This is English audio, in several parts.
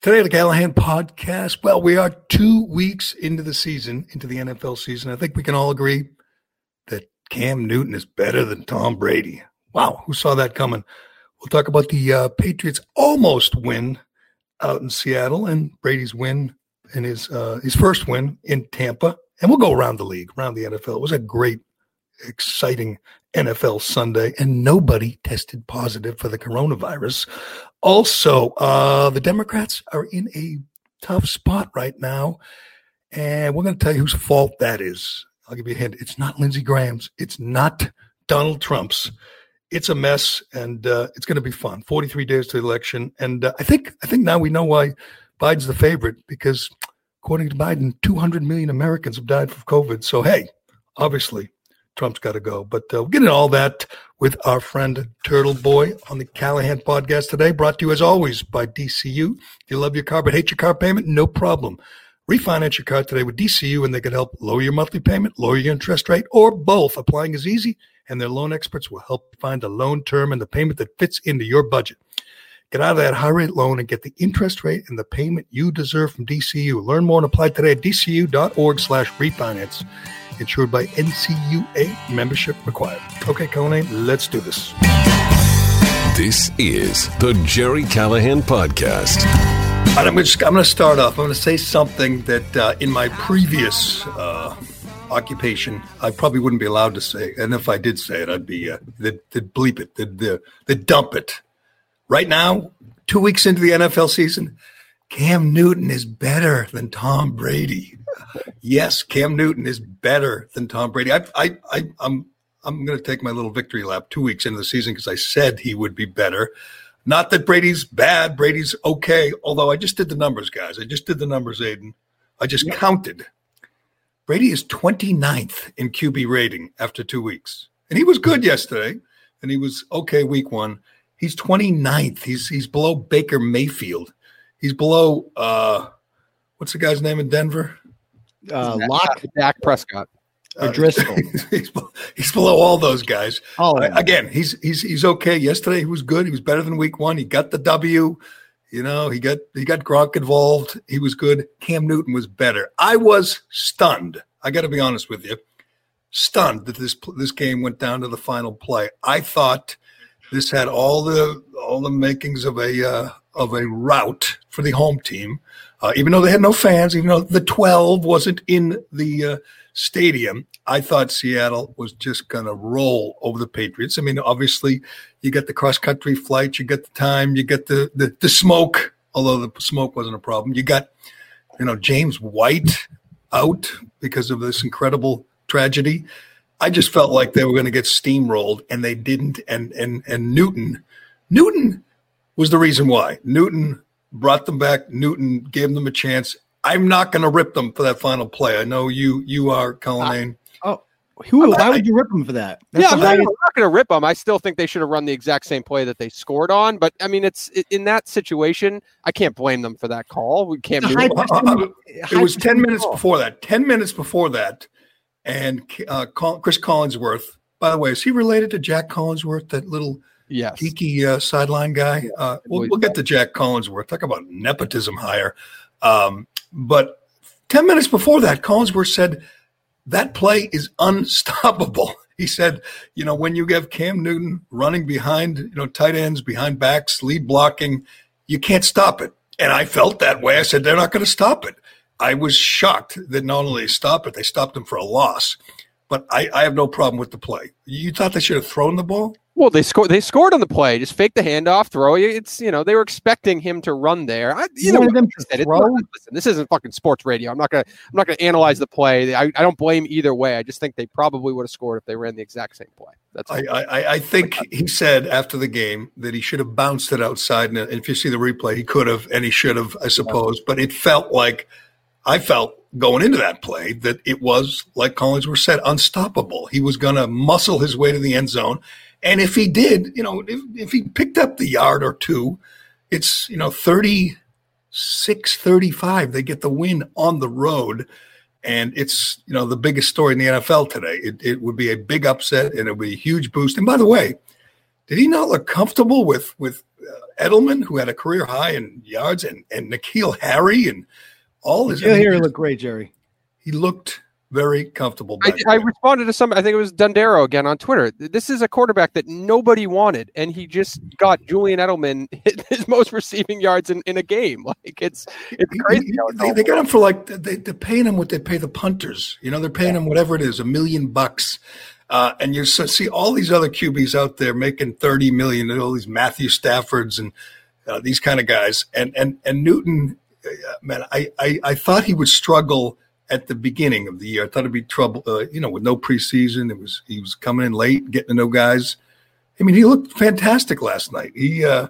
Today, the Callahan podcast. Well, we are two weeks into the season, into the NFL season. I think we can all agree that Cam Newton is better than Tom Brady. Wow, who saw that coming? We'll talk about the uh, Patriots' almost win out in Seattle and Brady's win and his uh, his first win in Tampa. And we'll go around the league, around the NFL. It was a great, exciting NFL Sunday, and nobody tested positive for the coronavirus. Also, uh, the Democrats are in a tough spot right now, and we're going to tell you whose fault that is. I'll give you a hint. It's not Lindsey Graham's. It's not Donald Trump's. It's a mess, and uh, it's going to be fun. Forty-three days to the election, and uh, I think I think now we know why Biden's the favorite because, according to Biden, two hundred million Americans have died from COVID. So hey, obviously Trump's got to go. But uh, we'll get into all that with our friend Turtle Boy on the Callahan podcast today, brought to you as always by DCU. If you love your car but hate your car payment, no problem. Refinance your car today with DCU and they can help lower your monthly payment, lower your interest rate, or both. Applying is easy and their loan experts will help find a loan term and the payment that fits into your budget. Get out of that high rate loan and get the interest rate and the payment you deserve from DCU. Learn more and apply today at dcu.org slash refinance insured by NCUA membership required. Okay, Conan, let's do this. This is the Gerry Callahan Podcast. I'm going to start off. I'm going to say something that uh, in my previous uh, occupation, I probably wouldn't be allowed to say. And if I did say it, I'd be, uh, they'd, they'd bleep it, they'd, they'd dump it. Right now, two weeks into the NFL season, Cam Newton is better than Tom Brady yes, Cam Newton is better than Tom Brady. I, I, I I'm I'm going to take my little victory lap two weeks into the season because I said he would be better. Not that Brady's bad. Brady's okay. Although I just did the numbers, guys. I just did the numbers, Aiden. I just yep. counted. Brady is 29th in QB rating after two weeks. And he was good yesterday. And he was okay week one. He's 29th. He's he's below Baker Mayfield. He's below uh what's the guy's name in Denver? Uh, Lock, Dak Prescott, or uh, Driscoll. he's, he's, below all those guys. Oh, uh, again, he's he's he's okay. Yesterday he was good. He was better than Week One. He got the W. You know, he got he got Gronk involved. He was good. Cam Newton was better. I was stunned. I got to be honest with you, stunned that this this game went down to the final play. I thought this had all the all the makings of a uh, of a rout for the home team uh, even though they had no fans, even though the 12 wasn't in the uh, stadium, I thought Seattle was just going to roll over the Patriots. I mean, obviously, you get the cross country flight, you get the time, you get the, the, the smoke, although the smoke wasn't a problem. You got, you know, James White out because of this incredible tragedy. I just felt like they were going to get steamrolled, and they didn't. And and and Newton, Newton was the reason why. Newton brought them back. Newton gave them a chance. I'm not going to rip them for that final play. I know you you are, Colin. Uh, oh, who? Why would you rip them for that? That's yeah, I'm not, not going to rip them. I still think they should have run the exact same play that they scored on. But I mean, it's in that situation, I can't blame them for that call. We can't. High, uh, it was ten minutes call. before that. Ten minutes before that, and uh, Chris Collinsworth. By the way, is he related to Jac Collinsworth? That little yes. geeky uh, sideline guy. Uh, we'll, we'll, get to Jac Collinsworth. Talk about nepotism hire. Um, but 10 minutes before that, Collinsworth said, that play is unstoppable. He said, you know, when you have Cam Newton running behind, you know, tight ends, behind backs, lead blocking, you can't stop it. And I felt that way. I said, they're not going to stop it. I was shocked that not only they stopped it, they stopped him for a loss. But I, I have no problem with the play. You thought they should have thrown the ball? Well, they scored. They scored on the play. Just fake the handoff, throw. It's you know they were expecting him to run there. I, you know, them to throw. Listen, this isn't fucking sports radio. I'm not gonna. I'm not gonna analyze the play. I, I don't blame either way. I just think they probably would have scored if they ran the exact same play. That's. I, I, I think he said after the game that he should have bounced it outside, and if you see the replay, he could have and he should have, I suppose. But it felt like I felt going into that play that it was like Collinsworth said, unstoppable. He was going to muscle his way to the end zone and if he did, you know, if, if he picked up the yard or two, it's, you know, 36 35. They get the win on the road. And it's, you know, the biggest story in the NFL today. It, it would be a big upset and it would be a huge boost. And by the way, did he not look comfortable with with uh, Edelman, who had a career high in yards, and and N'Keal Harry, and all his. N'Keal Harry looked great, Gerry. He looked very comfortable. I, I, responded to some. I think it was Dundero again on Twitter. This is a quarterback that nobody wanted, and he just got Julian Edelman his most receiving yards in, in a game. Like it's it's crazy. He, they, they, got him for like they, they're paying him what they pay the punters. You know, they're paying him whatever it is, a million bucks. Uh, and you see all these other QBs out there making thirty million, and all these Matthew Staffords and uh, these kind of guys. And and and Newton, uh, man, I, I I thought he would struggle at the beginning of the year. I thought it'd be trouble, uh, you know, with no preseason. It was he was coming in late, getting to know guys. I mean, he looked fantastic last night. He uh,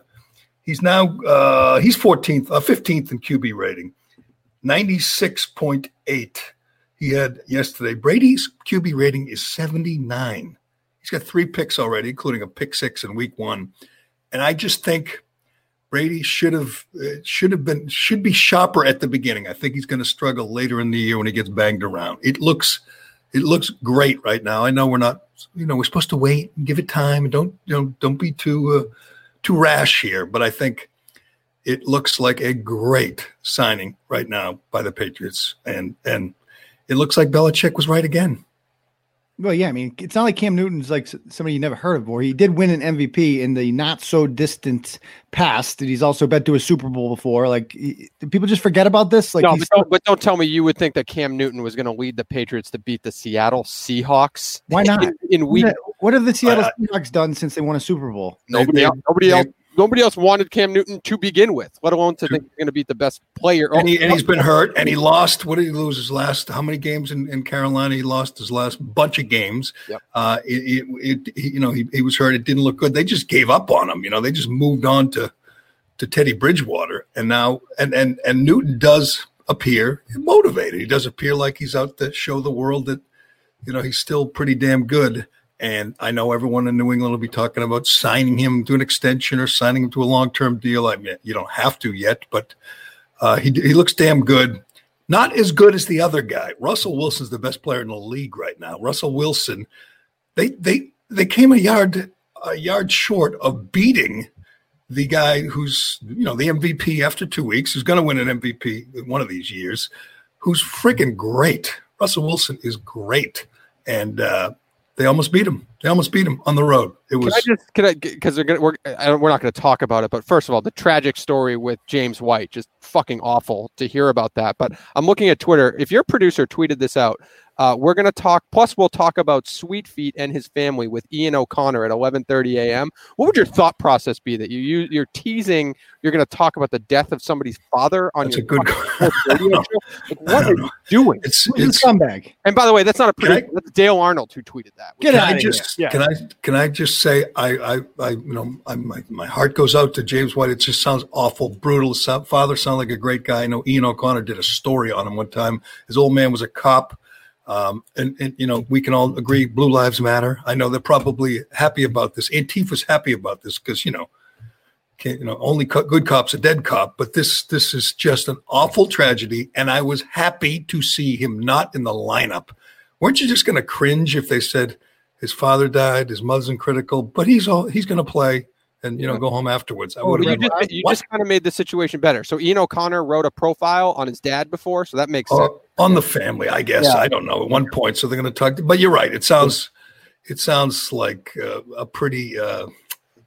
he's now uh, he's 14th, uh, 15th in QB rating, 96.8. He had yesterday. Brady's QB rating is 79. He's got three picks already, including a pick six in week one. And I just think Brady should have uh, should have been should be sharper at the beginning. I think he's going to struggle later in the year when he gets banged around. It looks it looks great right now. I know we're not you know we're supposed to wait and give it time and don't you know don't be too uh, too rash here, but I think it looks like a great signing right now by the Patriots and and it looks like Belichick was right again. Well, yeah, I mean, it's not like Cam Newton's like somebody you never heard of before. He did win an MVP in the not so distant past. And he's also been to a Super Bowl before. Like, he, people just forget about this? Like, no, but don't, but don't, tell me you would think that Cam Newton was going to lead the Patriots to beat the Seattle Seahawks. Why not? In, in week, what have the Seattle uh, Seahawks done since they won a Super Bowl? Nobody, they, nobody they, else nobody else wanted Cam Newton to begin with, let alone to think he's going to be the best player. And, he, has been hurt, and he lost. What did he lose his last? How many games in, in Carolina? He lost his last bunch of games. Yep. Uh, it, it, it, you know, he, he was hurt. It didn't look good. They just gave up on him. You know, they just moved on to to Teddy Bridgewater, and now and and and Newton does appear motivated. He does appear like he's out to show the world that you know he's still pretty damn good. And I know everyone in New England will be talking about signing him to an extension or signing him to a long term deal. I mean, you don't have to yet, but uh, he, he looks damn good. Not as good as the other guy. Russell Wilson's the best player in the league right now. Russell Wilson, they they they came a yard a yard short of beating the guy who's you know the MVP after two weeks, who's going to win an MVP one of these years, who's freaking great. Russell Wilson is great, and uh, they almost beat him. They almost beat him on the road. It was. Can I just can I because we're gonna, we're we're not going to talk about it, but first of all, the tragic story with James White, just fucking awful to hear about that. But I'm looking at Twitter. If your producer tweeted this out, uh, we're going to talk. Plus, we'll talk about Sweet Feet and his family with Ian O'Connor at 11:30 a.m. What would your thought process be that you, you you're teasing? You're going to talk about the death of somebody's father on that's your a good radio show. Like, what are you doing? It's, it's a scumbag. And by the way, that's not a producer. That's Dale Arnold who tweeted that. Can I just yeah. can I can I just say I I, I you know I, my my heart goes out to James White. It just sounds awful, brutal. Father sounded like a great guy. I know Ian O'Connor did a story on him one time. His old man was a cop um, and, and, you know, we can all agree Blue Lives Matter. I know they're probably happy about this. Antifa's happy about this because, you know, you know, only co- good cops a dead cop. But this this is just an awful tragedy. And I was happy to see him not in the lineup. Weren't you just going to cringe if they said his father died, his mother's in critical, but he's all he's going to play and you know go home afterwards. I would. you just, you just kind of made the situation better. So Ian O'Connor wrote a profile on his dad before, so that makes uh, sense. On the family, I guess. Yeah. I don't know. At one point, so they're going to talk. But you're right. It sounds, it sounds like uh, a pretty uh,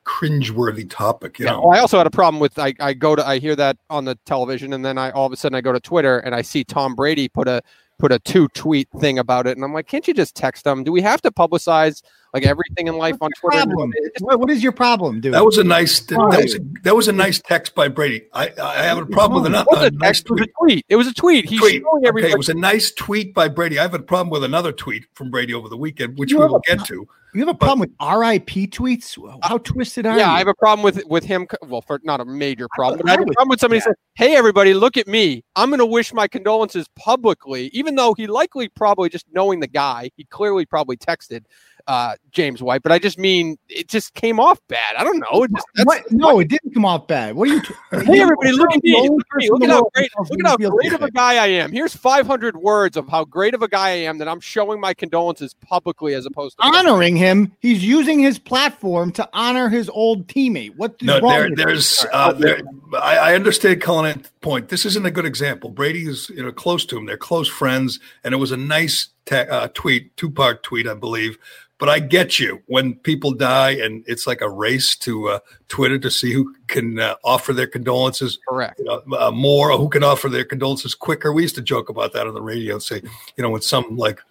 cringeworthy topic. You yeah. know. Well, I also had a problem with I, I go to I hear that on the television, and then I all of a sudden I go to Twitter and I see Tom Brady put a put a two tweet thing about it, and I'm like, can't you just text them? Do we have to publicize like everything in life What's on Twitter? What is your problem, dude? That was a nice. That was a, that was a nice text by Brady. I, I have a problem with another a nice tweet. It was a tweet. It was a tweet. He's tweet. showing everybody. Okay, it was a nice tweet by Brady. I have a problem with another tweet from Brady over the weekend, which you we will get to. You have a problem with RIP tweets? How twisted are yeah, you? I have a problem with with him. Well, for not a major problem, but I have a problem with somebody saying, "Hey, everybody, look at me. I'm going to wish my condolences publicly," even though he likely probably just knowing the guy, he clearly probably texted. Uh, James White, but I just mean it just came off bad. I don't know. It just, what? No, it didn't come off bad. What are you? T- hey, everybody, look at me. Look at, me. look at how great, look at how great of a guy I am. Here's 500 words of how great of a guy I am that I'm showing my condolences publicly as opposed to honoring him. He's using his platform to honor his old teammate. What? No, there, there's. Uh, there, I, I understand Cullinan's point. This isn't a good example. Brady is you know close to him. They're close friends, and it was a nice te- uh, tweet, two part tweet, I believe but I get you when people die and it's like a race to uh, Twitter to see who can uh, offer their condolences correct you know, uh, more, or who can offer their condolences quicker. We used to joke about that on the radio and say, you know, when some like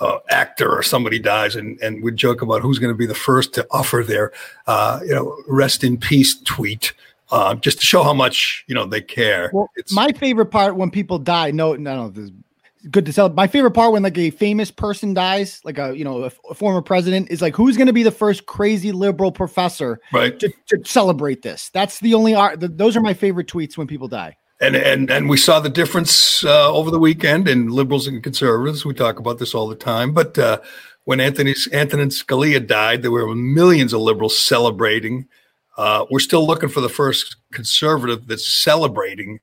uh, actor or somebody dies, and and we'd joke about who's going to be the first to offer their, uh, you know, rest in peace tweet. Uh, just to show how much you know they care. Well, it's my favorite part when people die. No, no, no. Good to sell. My favorite part when like a famous person dies, like a you know a, a former president, is like who's going to be the first crazy liberal professor right to, to celebrate this. That's the only art. Those are my favorite tweets when people die. And and and we saw the difference uh, over the weekend in liberals and conservatives. We talk about this all the time, but uh, when Anthony Anthony Scalia died, there were millions of liberals celebrating. Uh, we're still looking for the first conservative that's celebrating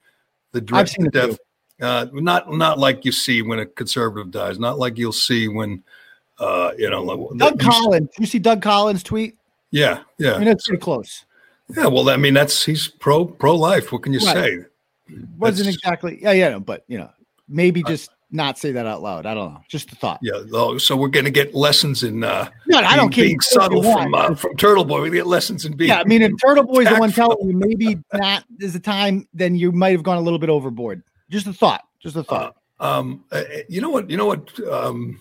the death. Uh, not not like you see when a conservative dies. Not like you'll see when uh, you know. Doug the, Collins. You see Doug Collins tweet? Yeah, yeah. I mean, that's pretty close. Yeah, well, I mean, that's he's pro pro life. What can you right. say? Wasn't that's, exactly. Yeah, yeah, but you know, maybe just uh, not say that out loud. I don't know. Just a thought. Yeah. Oh, so we're going to get lessons in. uh No, I don't care. Being subtle from uh, from Turtle Boy. We get lessons in being. Yeah, I mean, if Turtle Boy's the one telling you maybe that is the time, then you might have gone a little bit overboard. Just a thought. Just a thought. Uh, um, uh, you know what? You know what? Um,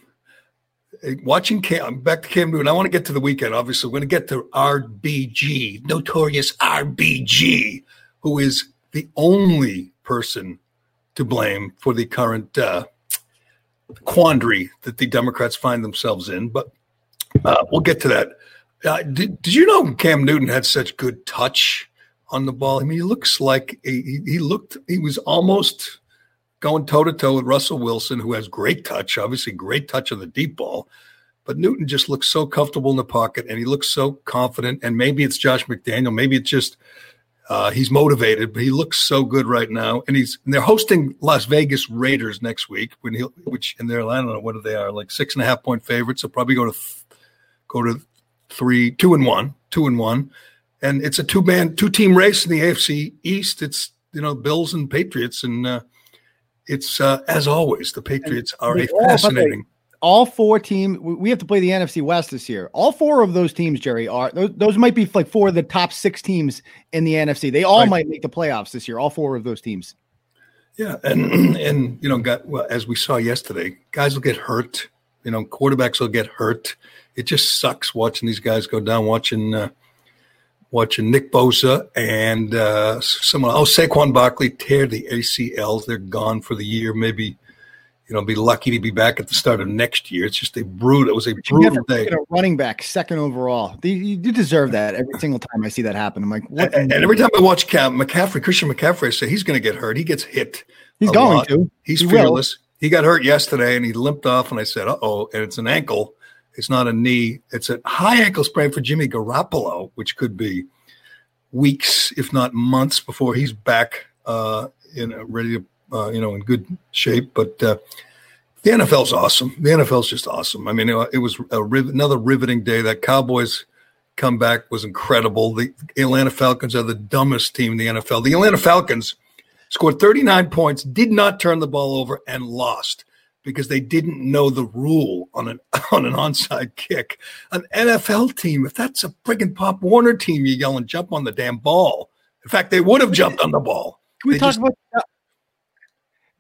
uh, watching Cam back to Cam Newton. I want to get to the weekend. Obviously, we're going to get to RBG, notorious RBG, who is the only person to blame for the current uh, quandary that the Democrats find themselves in. But uh, we'll get to that. Uh, did, did you know Cam Newton had such good touch on the ball? I mean, he looks like a, he, he looked. He was almost going toe to toe with Russell Wilson, who has great touch, obviously great touch of the deep ball. But Newton just looks so comfortable in the pocket and he looks so confident. And maybe it's Josh McDaniel. Maybe it's just uh, he's motivated, but he looks so good right now. And he's and they're hosting Las Vegas Raiders next week when he which in their I don't know what they are like six and a half point favorites. They'll probably go to go to three, two and one, two and one. And it's a two man, two team race in the AFC East. It's you know Bills and Patriots, and uh, it's uh, as always the Patriots are a fascinating. All four teams. We have to play the NFC West this year. All four of those teams, Gerry, are those, those might be like four of the top six teams in the NFC. They all right. might make the playoffs this year. All four of those teams. Yeah, and and you know, got well, as we saw yesterday, guys will get hurt. You know, quarterbacks will get hurt. It just sucks watching these guys go down. Watching uh, watching Nick Bosa and uh, someone, oh, Saquon Barkley tear the ACLs. They're gone for the year. Maybe, you know, be lucky to be back at the start of next year. It's just a brutal, it was a brutal day. A running back, second overall. You, deserve that every single time I see that happen. I'm like, what? And, and every time I watch Cam, McCaffrey, Christian McCaffrey, I say he's going to get hurt. He gets hit. He's going lot. to. He's he fearless. Will. He got hurt yesterday and he limped off, and I said, uh oh, and it's an ankle it's not a knee. It's a high ankle sprain for Jimmy Garoppolo, which could be weeks, if not months, before he's back uh, in ready to, uh, you know, in good shape. But uh, the NFL's awesome. The NFL's just awesome. I mean, it, it was riv- another riveting day. That Cowboys comeback was incredible. The Atlanta Falcons are the dumbest team in the NFL. The Atlanta Falcons scored 39 points, did not turn the ball over, and lost because they didn't know the rule on an on an onside kick. An NFL team, if that's a friggin' Pop Warner team, you yell and jump on the damn ball. In fact, they would have jumped on the ball. Can we they talk just, about that?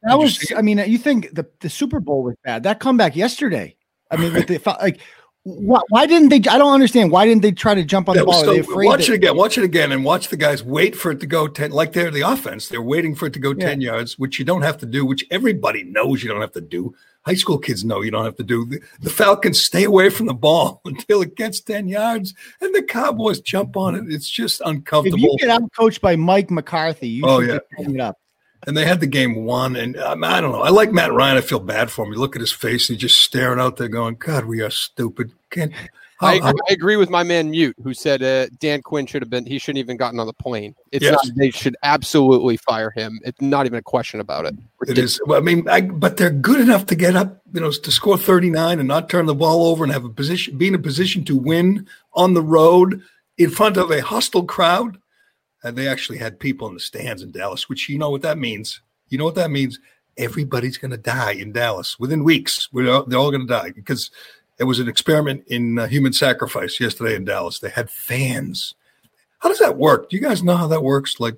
That was, I mean, you think the, the Super Bowl was bad. That comeback yesterday. I mean, with the, like why, why, didn't they? I don't understand. Why didn't they try to jump on the ball? So watch that, it again. Watch it again, and watch the guys wait for it to go ten. Like they're the offense. They're waiting for it to go yeah. ten yards, which you don't have to do. Which everybody knows you don't have to do. High school kids know you don't have to do. The, the Falcons stay away from the ball until it gets ten yards, and the Cowboys jump on it. It's just uncomfortable. If you get out coached by Mike McCarthy, you oh, yeah. it up. And they had the game won. And um, I don't know. I like Matt Ryan. I feel bad for him. You look at his face, he's just staring out there, going, "God, we are stupid." Can't. I, I, I agree with my man Mute, who said uh, Dan Quinn should have been. He shouldn't even gotten on the plane. It's yes. not. They should absolutely fire him. It's not even a question about it. It is. Well, I mean, I, but they're good enough to get up, you know, to score thirty nine and not turn the ball over and have a position, be in a position to win on the road in front of a hostile crowd. And they actually had people in the stands in Dallas, which you know what that means. You know what that means? Everybody's going to die in Dallas within weeks. We're all, they're all going to die because it was an experiment in uh, human sacrifice yesterday in Dallas. They had fans. How does that work? Do you guys know how that works? Like,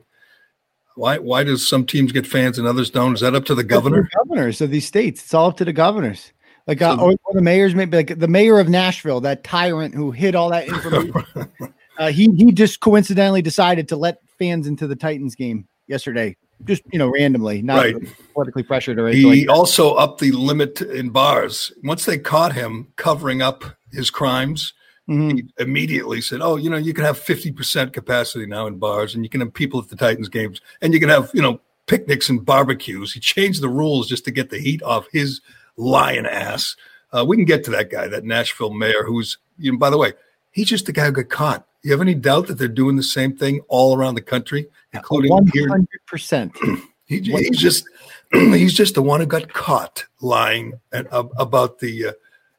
why why does some teams get fans and others don't? Is that up to the governor? The governors of these states. It's all up to the governors. Like, uh, or, or, the mayors, maybe like the mayor of Nashville, that tyrant who hid all that information. uh, he he just coincidentally decided to let fans into the Titans game yesterday, just you know, randomly, not right. politically pressured or anything. He like also upped the limit in bars. Once they caught him covering up his crimes, mm-hmm. he immediately said, "Oh, you know, you can have fifty percent capacity now in bars, and you can have people at the Titans games, and you can have you know." Picnics and barbecues. He changed the rules just to get the heat off his lion ass. Uh, we can get to that guy, that Nashville mayor, who's, you know, by the way, he's just the guy who got caught. You have any doubt that they're doing the same thing all around the country, including 100%. here? he, he's just he's just the one who got caught lying at, uh, about the. Uh,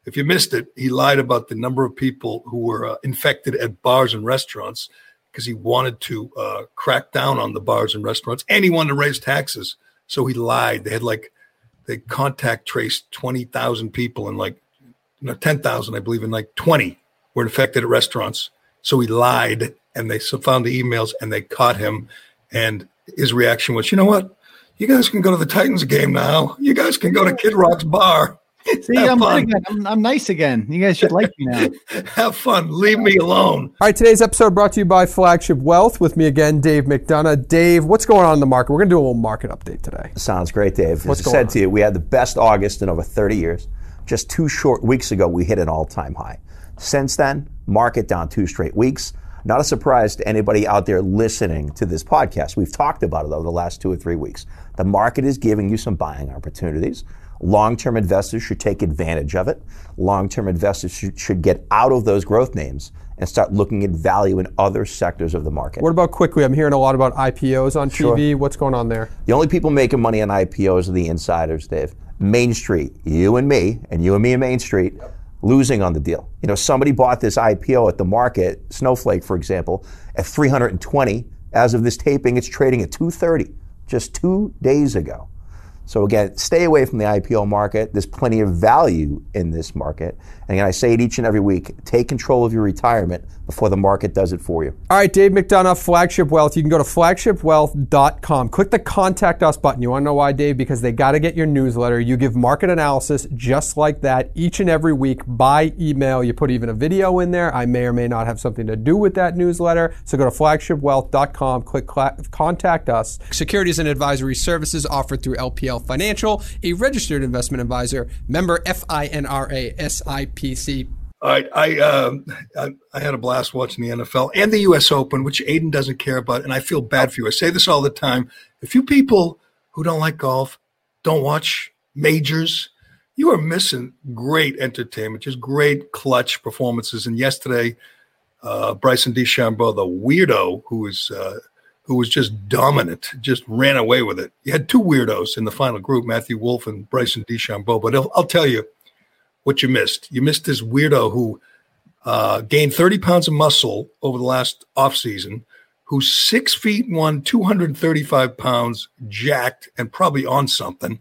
if you missed it, he lied about the number of people who were uh, infected at bars and restaurants because he wanted to uh, crack down on the bars and restaurants, and he wanted to raise taxes. So he lied. They had like they contact traced 20,000 people and like you know, 10,000, I believe, and like 20 were infected at restaurants. So he lied and they found the emails and they caught him. And his reaction was, you know what? You guys can go to the Titans game now. You guys can go to Kid Rock's bar. See, I'm, again. I'm, I'm, nice again. You guys should like me now. Have fun. Leave me alone. All right, today's episode brought to you by Flagship Wealth. With me again, Dave McDonough. Dave, what's going on in the market? We're going to do a little market update today. Sounds great, Dave. What's As I said on? to you, we had the best August in over 30 years. Just two short weeks ago, we hit an all-time high. Since then, market down two straight weeks. Not a surprise to anybody out there listening to this podcast. We've talked about it over the last two or three weeks. The market is giving you some buying opportunities. Long term investors should take advantage of it. Long term investors should, should get out of those growth names and start looking at value in other sectors of the market. What about quickly? I'm hearing a lot about IPOs on sure. TV. What's going on there? The only people making money on IPOs are the insiders, Dave. Main Street, you and me, and you and me in Main Street, losing on the deal. You know, somebody bought this IPO at the market, Snowflake, for example, at 320. As of this taping, it's trading at 230 just two days ago. So again, stay away from the IPO market. There's plenty of value in this market. And again, I say it each and every week, take control of your retirement before the market does it for you. All right, Dave McDonough, Flagship Wealth. You can go to flagshipwealth.com. Click the contact us button. You want to know why, Dave? Because they got to get your newsletter. You give market analysis just like that each and every week by email. You put even a video in there. I may or may not have something to do with that newsletter. So go to flagshipwealth.com, click contact us. Securities and advisory services offered through LPL Financial, a registered investment advisor, member FINRA SIPC. All right, I, um, I, I had a blast watching the NFL and the U.S. Open, which Aiden doesn't care about, and I feel bad for you. I say this all the time. If you people who don't like golf don't watch majors, you are missing great entertainment, just great clutch performances. And yesterday, uh, Bryson DeChambeau, the weirdo who is uh, who was just dominant, just ran away with it. You had two weirdos in the final group, Matthew Wolff and Bryson DeChambeau. But I'll, I'll tell you, what you missed. You missed this weirdo who uh, gained 30 pounds of muscle over the last offseason, who's six feet one, 235 pounds, jacked, and probably on something.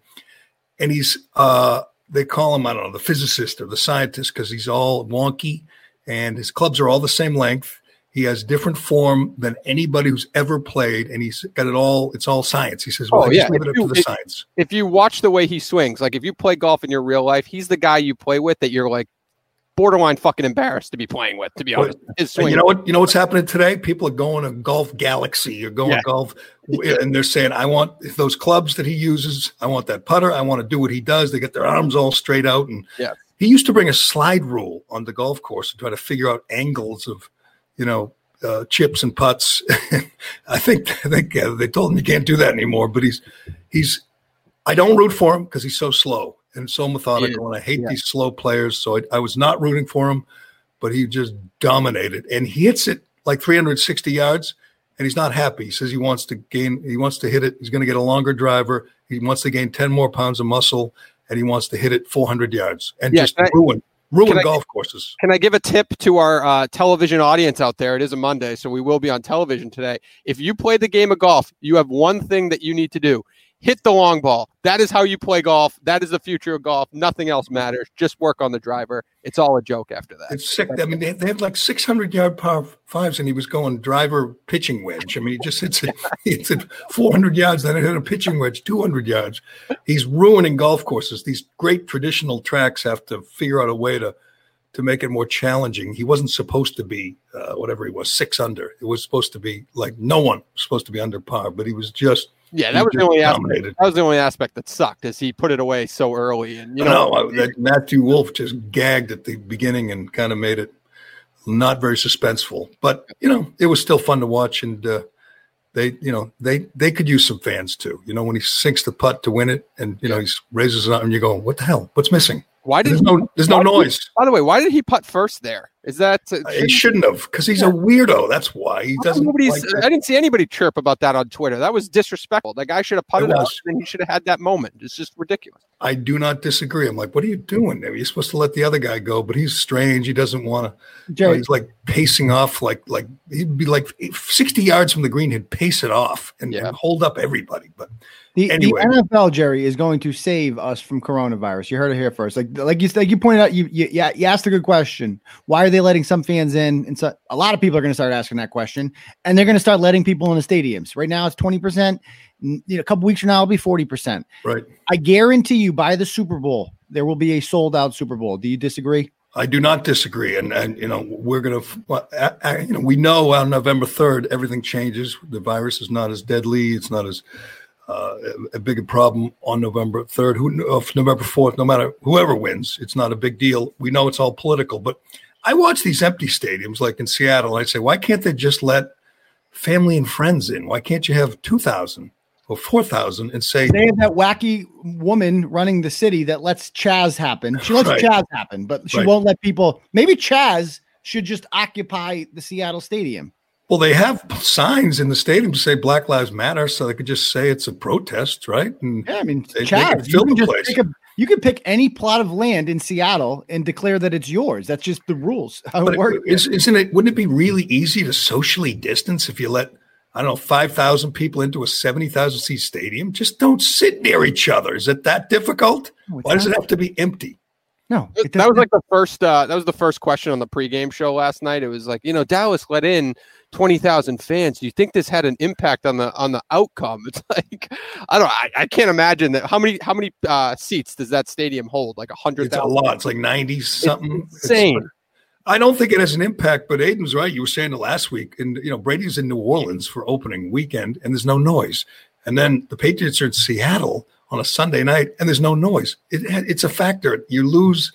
And he's, uh, they call him, I don't know, the physicist or the scientist because he's all wonky and his clubs are all the same length. He has different form than anybody who's ever played, and he's got it all. It's all science. He says, "Well, oh, yeah. leave it up you, to the if, science." If you watch the way he swings, like if you play golf in your real life, he's the guy you play with that you're like borderline fucking embarrassed to be playing with. To be honest, his swing. You know what? You know what's happening today? People are going to Golf Galaxy You're going yeah. golf, and they're saying, "I want those clubs that he uses. I want that putter. I want to do what he does." They get their arms all straight out, and yeah. He used to bring a slide rule on the golf course to try to figure out angles of you know, uh, chips and putts. I think I think uh, they told him you can't do that anymore. But he's he's I don't root for him because he's so slow and so methodical, and I hate yeah. these slow players. So I, I, was not rooting for him, but he just dominated, and he hits it like 360 yards, and he's not happy. He says he wants to gain, he wants to hit it. He's going to get a longer driver. He wants to gain 10 more pounds of muscle, and he wants to hit it 400 yards and yeah, just ruin ruin golf I, courses. Can I give a tip to our uh, television audience out there? It is a Monday, so we will be on television today. If you play the game of golf, you have one thing that you need to do hit the long ball. That is how you play golf. That is the future of golf. Nothing else matters. Just work on the driver. It's all a joke after that. It's sick. I mean, they, they had like 600 yard par fives, and he was going driver pitching wedge. I mean, he just hits it, hits it 400 yards, then it hit a pitching wedge 200 yards. He's ruining golf courses. These great traditional tracks have to figure out a way to to make it more challenging. He wasn't supposed to be uh, whatever he was six under. It was supposed to be like no one was supposed to be under par, but he was just yeah, that was the only aspect. That was the only aspect that sucked, is he put it away so early. And you know, no, that Matthew Wolff just gagged at the beginning and kind of made it not very suspenseful. But you know, it was still fun to watch, and uh, they, you know, they they could use some fans too. You know, when he sinks the putt to win it, and you know, he raises it up, and you go, "What the hell? What's missing?" Why did there's he, no there's no noise? He, by the way, why did he putt first there? Is that uh, he shouldn't have because he's yeah. a weirdo. That's why he doesn't. Like I didn't see anybody chirp about that on Twitter. That was disrespectful. That guy should have putted out and he should have had that moment. It's just ridiculous. I do not disagree. I'm like, what are you doing? There? You're supposed to let the other guy go, but he's strange. He doesn't want to. You know, he's like pacing off, like like he'd be like 60 yards from the green. He'd pace it off and, yeah. and hold up everybody. But the, anyway. the NFL, Gerry, is going to save us from coronavirus. You heard it here first. Like like you like you pointed out, you you, you asked a good question. Why are they letting some fans in? And so a lot of people are going to start asking that question, and they're going to start letting people in the stadiums. Right now, it's twenty percent. You know, a couple weeks from now, it'll be forty percent. Right. I guarantee you, by the Super Bowl, there will be a sold out Super Bowl. Do you disagree? I do not disagree, and and you know we're gonna, you know, we know on November third everything changes. The virus is not as deadly. It's not as uh, a bigger problem on November 3rd, who, November 4th, no matter whoever wins, it's not a big deal. We know it's all political, but I watch these empty stadiums like in Seattle. I say, why can't they just let family and friends in? Why can't you have 2,000 or 4,000 and say, they have that wacky woman running the city that lets Chaz happen. She lets right. Chaz happen, but she right. won't let people. Maybe Chaz should just occupy the Seattle stadium. Well, they have signs in the stadium to say Black Lives Matter, so they could just say it's a protest, right? And yeah, I mean, they, Chad, they you, can just a, you can pick any plot of land in Seattle and declare that it's yours. That's just the rules. How but it works. Is, isn't it? Wouldn't it be really easy to socially distance if you let I don't know five thousand people into a seventy thousand seat stadium? Just don't sit near each other. Is it that difficult? No, Why does it have to be empty? No, that was like the first. Uh, that was the first question on the pregame show last night. It was like, you know, Dallas let in twenty thousand fans. Do you think this had an impact on the on the outcome? It's like I don't. I, I can't imagine that. How many how many uh, seats does that stadium hold? Like a hundred. It's a lot. It's like ninety something. It's insane. It's, I don't think it has an impact, but Aiden's right. You were saying it last week, and you know Brady's in New Orleans for opening weekend, and there's no noise. And then the Patriots are in Seattle on a Sunday night, and there's no noise. It, it's a factor. You lose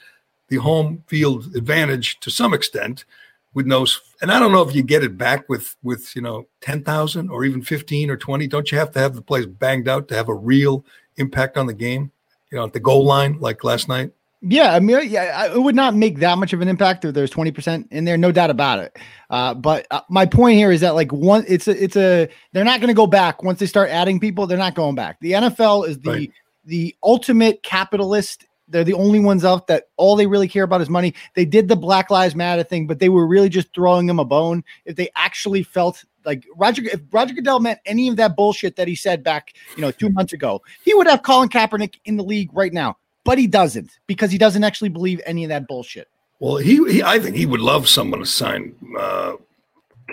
the home field advantage to some extent with no. And I don't know if you get it back with with you know ten thousand or even fifteen or twenty. Don't you have to have the place banged out to have a real impact on the game? You know, at the goal line like last night. Yeah, I mean, yeah, it would not make that much of an impact if there's 20% in there, no doubt about it. Uh, but uh, my point here is that like one, it's a, it's a, they're not going to go back once they start adding people. They're not going back. The NFL is the right. the ultimate capitalist. They're the only ones out that all they really care about is money. They did the Black Lives Matter thing, but they were really just throwing them a bone. If they actually felt like Roger, if Roger Goodell meant any of that bullshit that he said back, you know, two months ago, he would have Colin Kaepernick in the league right now but he doesn't because he doesn't actually believe any of that bullshit. Well, he, he I think he would love someone to sign uh,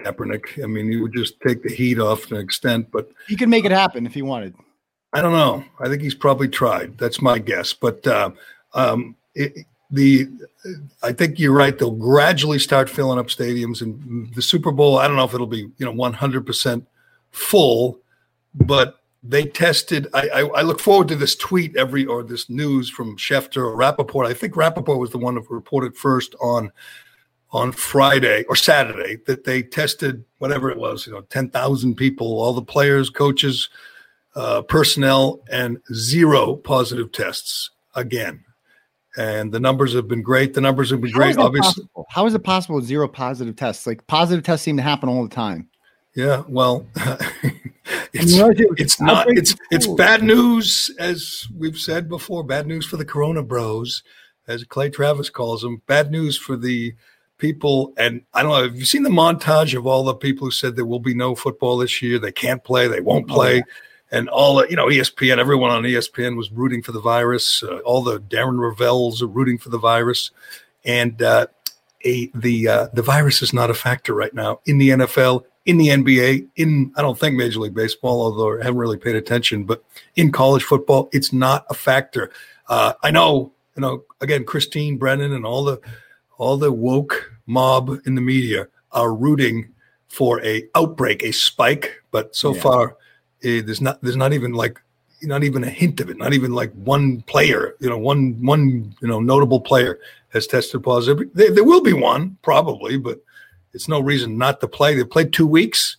Kaepernick. I mean, he would just take the heat off to an extent, but he could make it happen if he wanted. I don't know. I think he's probably tried. That's my guess. But uh, um, it, the I think you're right. They'll gradually start filling up stadiums, and the Super Bowl. I don't know if it'll be you know 100 percent full, but they tested. I, I, I, look forward to this tweet every or this news from Schefter or Rappaport. I think Rappaport was the one who reported first on on Friday or Saturday that they tested whatever it was, you know, 10,000 people, all the players, coaches, uh, personnel, and zero positive tests again. And the numbers have been great. The numbers have been How great. Obviously, possible? How is it possible zero positive tests? Like positive tests seem to happen all the time. Yeah, well, it's, it's not it's it's bad news as we've said before. Bad news for the Corona Bros, as Clay Travis calls them. Bad news for the people. And I don't know. Have you seen the montage of all the people who said there will be no football this year? They can't play. They won't play. Oh, yeah. And all you know, ESPN, everyone on ESPN was rooting for the virus. Uh, all the Darren Rovell's are rooting for the virus, and uh, a, the uh, the virus is not a factor right now in the NFL in the NBA, in I don't think Major League Baseball, although I haven't really paid attention, but in college football, it's not a factor. Uh, I know, you know, again, Christine Brennan and all the all the woke mob in the media are rooting for a outbreak, a spike, but so yeah. far eh, there's not there's not even like not even a hint of it. Not even like one player, you know, one one you know notable player has tested positive. There, there will be one probably, but it's no reason not to play. They've played two weeks,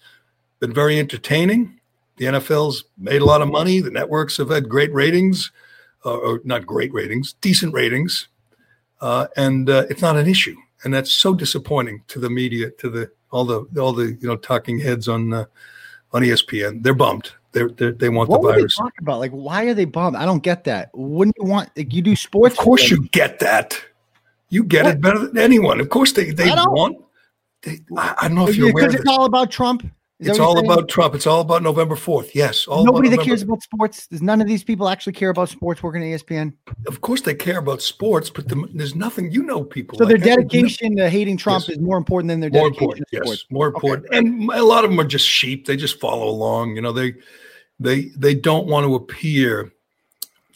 been very entertaining. The NFL's made a lot of money. The networks have had great ratings, uh, or not great ratings, decent ratings, uh, and uh, it's not an issue. And that's so disappointing to the media, to the all the all the you know talking heads on uh, on ESPN. They're bummed. They're, they're, they want what the virus. What about? Like, why are they bummed? I don't get that. Wouldn't you want? Like, you do sports. Of course, you get that. You get what? it better than anyone. Of course, they they want they, I, I, don't know if you're because it's all about Trump. Is it's all about Trump. It's all about November fourth. Yes, nobody that cares about sports. Does none of these people actually care about sports working at ESPN? Of course, they care about sports, but the, there's nothing. You know, people. So like their dedication to hating Trump yes. is more important than their more dedication important, to sports. Yes, more important. Okay. And a lot of them are just sheep. They just follow along. You know, they they they don't want to appear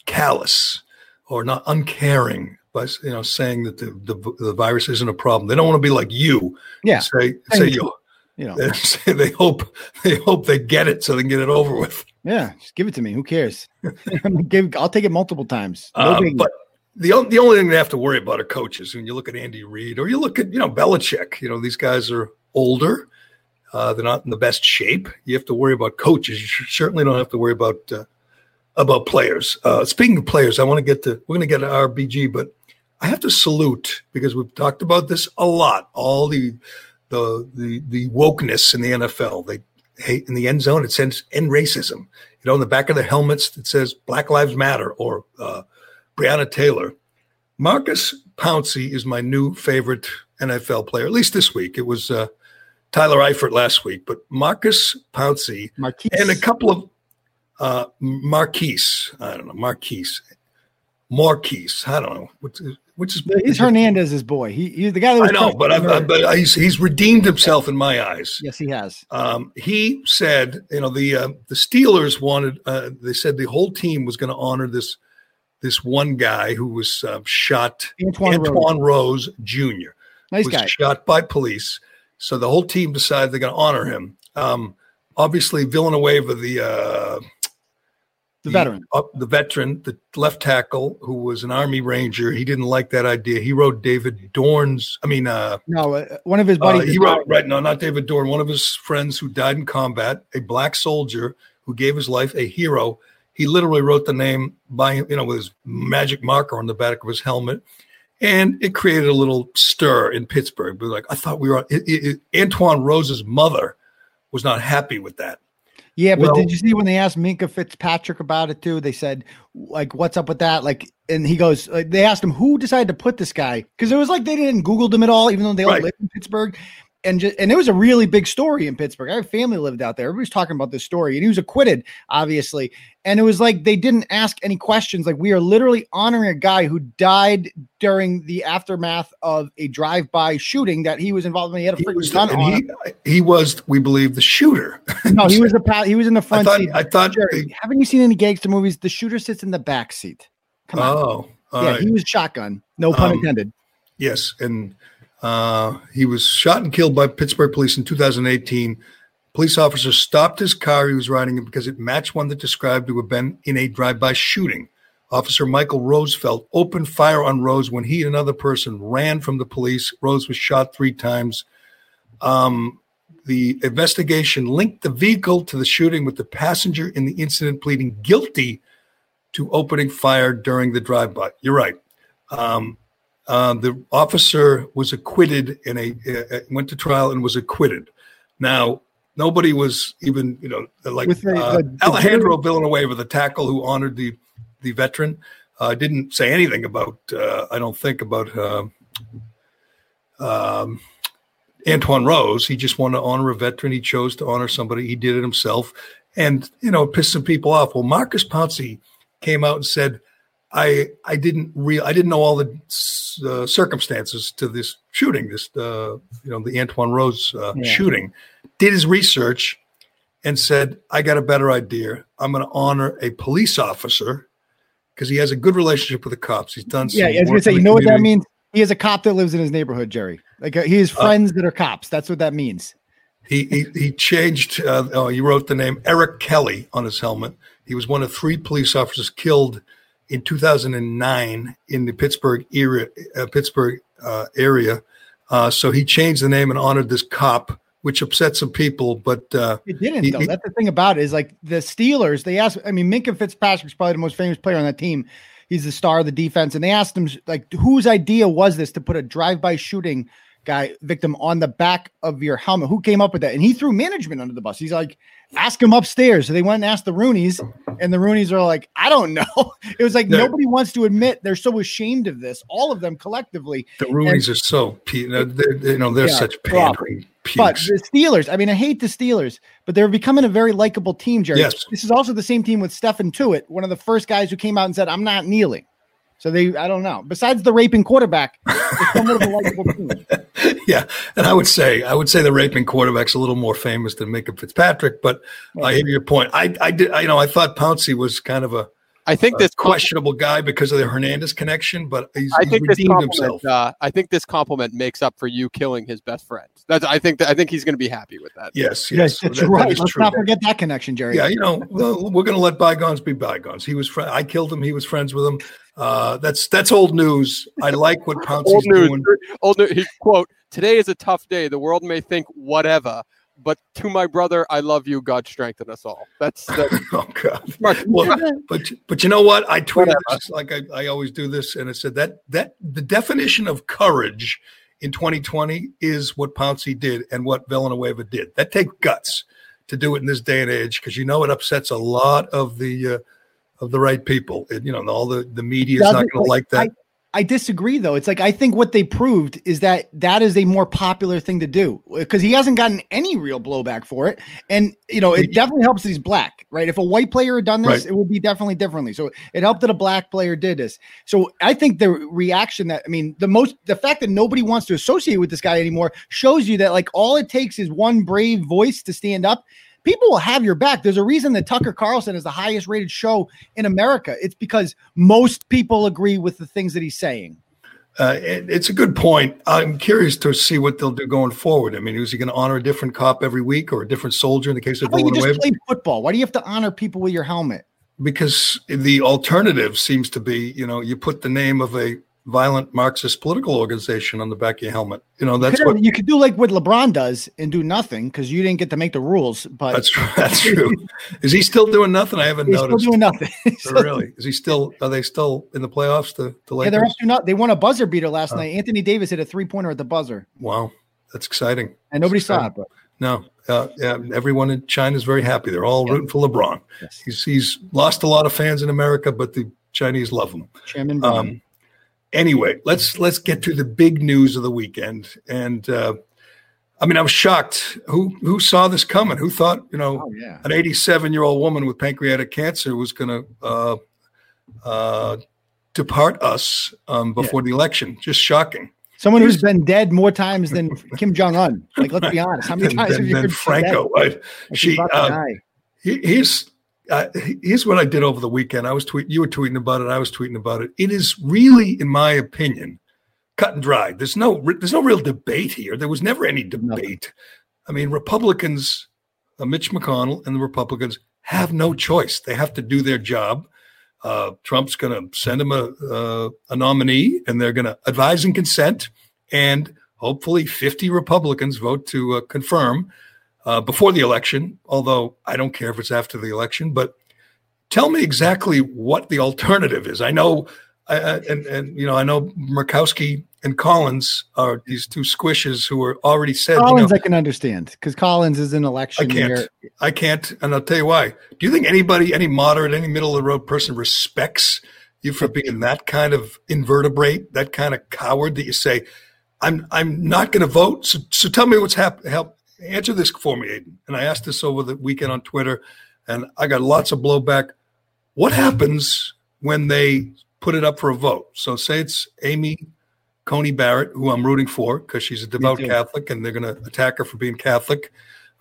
callous or not uncaring by you know saying that the, the, the virus isn't a problem. They don't want to be like you. Yeah. Say say you. You know, they, hope they hope they get it so they can get it over with. Yeah, just give it to me. Who cares? I'll take it multiple times. No uh, but the the only thing they have to worry about are coaches. When you look at Andy Reid or you look at you know Belichick, you know these guys are older. Uh, they're not in the best shape. You have to worry about coaches. You certainly don't have to worry about uh, about players. Uh, speaking of players, I want to get to we're going to get to RBG, but I have to salute because we've talked about this a lot. All the the the, the wokeness in the NFL. They hate in the end zone. It says end racism. You know, in the back of the helmets it says Black Lives Matter or uh, Breonna Taylor. Marcus Pouncey is my new favorite NFL player. At least this week. It was uh, Tyler Eifert last week, but Marcus Pouncey Maurkice. and a couple of uh, Maurkice. I don't know Maurkice. Maurkice. I don't know. What's, which is he's Hernandez's boy. He, he's the guy that was I know, but I, but he's he's redeemed himself in my eyes. Yes, he has. Um, he said, you know, the uh, the Steelers wanted. Uh, they said the whole team was going to honor this this one guy who was uh, shot, Antoine, Antwon Rose. Rose. Jr. Nice was guy. Shot by police. So the whole team decided they're going to honor him. Um, obviously, Villanueva, the the veteran, uh, the veteran, the left tackle who was an Army Ranger. He didn't like that idea. He wrote David Dorn's. I mean, uh, no, uh, one of his buddies. Uh, he wrote right. No, not David Dorn. One of his friends who died in combat, a black soldier who gave his life, a hero. He literally wrote the name by you know with his magic marker on the back of his helmet, and it created a little stir in Pittsburgh. But like I thought we were. It, it, Antwon Rose's mother was not happy with that. Yeah, but well, did you see when they asked Minkah Fitzpatrick about it too? They said, like, what's up with that? Like, and he goes, like, they asked him who decided to put this guy because it was like they didn't Google him at all, even though they all right. live in Pittsburgh and just, and it was a really big story in Pittsburgh. I have family lived out there. Everybody's talking about this story, and he was acquitted, obviously. And it was like they didn't ask any questions. Like we are literally honoring a guy who died during the aftermath of a drive-by shooting that he was involved in. He had a freaking gun on. He, he, was, we believe, the shooter. no, he was a he was in the front I thought, seat. I thought. Gerry, haven't you seen any gangster movies? The shooter sits in the back seat. Come on. Oh, yeah, right. he was shotgun. No pun um, intended. Yes, and uh, he was shot and killed by Pittsburgh police in 2018. Police officers stopped his car he was riding in because it matched one that described to have been in a drive-by shooting Officer Michael Rosfeld opened fire on Rose when he and another person ran from the police. Rose was shot three times. Um, the investigation linked the vehicle to the shooting with the passenger in the incident pleading guilty to opening fire during the drive-by. You're right. Um, uh, the officer was acquitted in a uh, went to trial and was acquitted. Now nobody was even you know like the, uh, the, Alejandro Villanueva, the tackle who honored the the veteran, uh, didn't say anything about uh, I don't think about uh, um, Antwon Rose. He just wanted to honor a veteran. He chose to honor somebody. He did it himself, and you know it pissed some people off. Well, Marcus Pouncey came out and said. I I didn't real I didn't know all the uh, circumstances to this shooting, this uh, you know the Antwon Rose uh, yeah. shooting. Did his research and said, "I got a better idea. I'm going to honor a police officer because he has a good relationship with the cops. He's done. yeah, I was going to say, you know community. what that means? He has a cop that lives in his neighborhood, Gerry. Like uh, he has uh, friends that are cops. That's what that means. He he, he changed. Uh, oh, he wrote the name Eric Kelly on his helmet. He was one of three police officers killed in 2009 in the Pittsburgh area. Uh, Pittsburgh uh, area. Uh, so he changed the name and honored this cop, which upset some people. But uh, it didn't. He, though. That's the thing about it is like the Steelers. They asked. I mean, Minkah Fitzpatrick's probably the most famous player on that team. He's the star of the defense, and they asked him like, whose idea was this to put a drive-by shooting guy victim on the back of your helmet? Who came up with that? And he threw management under the bus. He's like, ask him upstairs. So they went and asked the Rooneys, and the Rooneys are like, I don't know. It was like nobody wants to admit they're so ashamed of this. All of them collectively. The Rooneys and, are so you know they're, you know they're yeah, such pandering. But the Steelers, I mean, I hate the Steelers, but they're becoming a very likable team, Gerry. Yes. This is also the same team with Stephon Tuitt, one of the first guys who came out and said, "I'm not kneeling." So they, I don't know. Besides the raping quarterback, somewhat of a likable team. Yeah, and I would say, I would say the raping quarterback's a little more famous than Minkah Fitzpatrick. But. I hear your point. I, I did, I, you know, I thought Pouncey was kind of a, I think this questionable guy because of the Hernandez connection, but he's, I think he's redeemed himself. Uh, I think this compliment makes up for you killing his best friend. That's I think that, I think he's going to be happy with that. Yes, yes, yes that, right. That Let's true. not forget that connection, Gerry. Yeah, you know, we're going to let bygones be bygones. He was fr- I killed him. He was friends with him. Uh, that's that's old news. I like what Pouncey's old news. doing. Old news. He, quote: Today is a tough day. The world may think whatever but to my brother, I love you. God strengthen us all. That's, that's oh god. Well, but but you know what? I tweeted this, like I, I always do this, and I said that that the definition of courage in 2020 is what Pouncey did and what Villanueva did. That takes guts to do it in this day and age because you know it upsets a lot of the uh, of the right people. It, you know, all the the media is not going to like that. I, I disagree though. It's like I think what they proved is that that is a more popular thing to do because he hasn't gotten any real blowback for it, and you know it definitely helps that he's black, right? If a white player had done this, right. it would be definitely differently. So it helped that a black player did this. So I think the reaction that I mean the most the fact that nobody wants to associate with this guy anymore shows you that like all it takes is one brave voice to stand up people will have your back. There's a reason that Tucker Carlson is the highest rated show in America. It's because most people agree with the things that he's saying. Uh, it, it's a good point. I'm curious to see what they'll do going forward. I mean, is he going to honor a different cop every week or a different soldier in the case of Why you just play football? Why do you have to honor people with your helmet? Because the alternative seems to be, you know, you put the name of a violent Marxist political organization on the back of your helmet. You know, that's what you could do like what LeBron does and do nothing because you didn't get to make the rules. But that's that's true. Is he still doing nothing? I haven't He's noticed. Still doing nothing. so really? Is he still? Are they still in the playoffs? The the Lakers? Yeah, they're up to not. They won a buzzer beater last night. Anthony Davis hit a three pointer at the buzzer. Wow, that's exciting. And nobody saw it. But. No, uh, yeah, everyone in China is very happy. They're all yeah. rooting for LeBron. Yes. He's he's lost a lot of fans in America, but the Chinese love him. Chairman. Um, anyway, let's let's get to the big news of the weekend. And uh, I mean, I was shocked. Who who saw this coming? Who thought you know oh, yeah. an 87 year old woman with pancreatic cancer was going to uh, uh, depart us um, before yeah. the election? Just shocking. Someone who's been dead more times than Kim Jong Un. Like, let's be honest. How many times have you heard Franco? Right? She. Uh, he's uh, here's what I did over the weekend. I was tweeting, you were tweeting about it. I was tweeting about it. It is really, in my opinion, cut and dry. There's no, there's no real debate here. There was never any debate. I mean, Republicans, uh, Mitch McConnell and the Republicans have no choice. They have to do their job. Uh, Trump's going to send him a, uh, a nominee, and they're going to advise and consent, and hopefully 50 Republicans vote to uh, confirm uh, before the election. Although I don't care if it's after the election, but tell me exactly what the alternative is. I know, and and you know, I know Murkowski and Collins are these two squishes who are already said. Collins, you know, I can understand because Collins is an election. I can't. Year. I can't, and I'll tell you why. Do you think anybody, any moderate, any middle of the road person, respects you for being that kind of invertebrate, that kind of coward that you say, "I'm, I'm not going to vote." So, so tell me what's happened. Help answer this for me, Aiden. And I asked this over the weekend on Twitter, and I got lots of blowback. What happens when they put it up for a vote? So, say it's Amy Coney Barrett, who I'm rooting for because she's a devout Catholic, and they're going to attack her for being Catholic,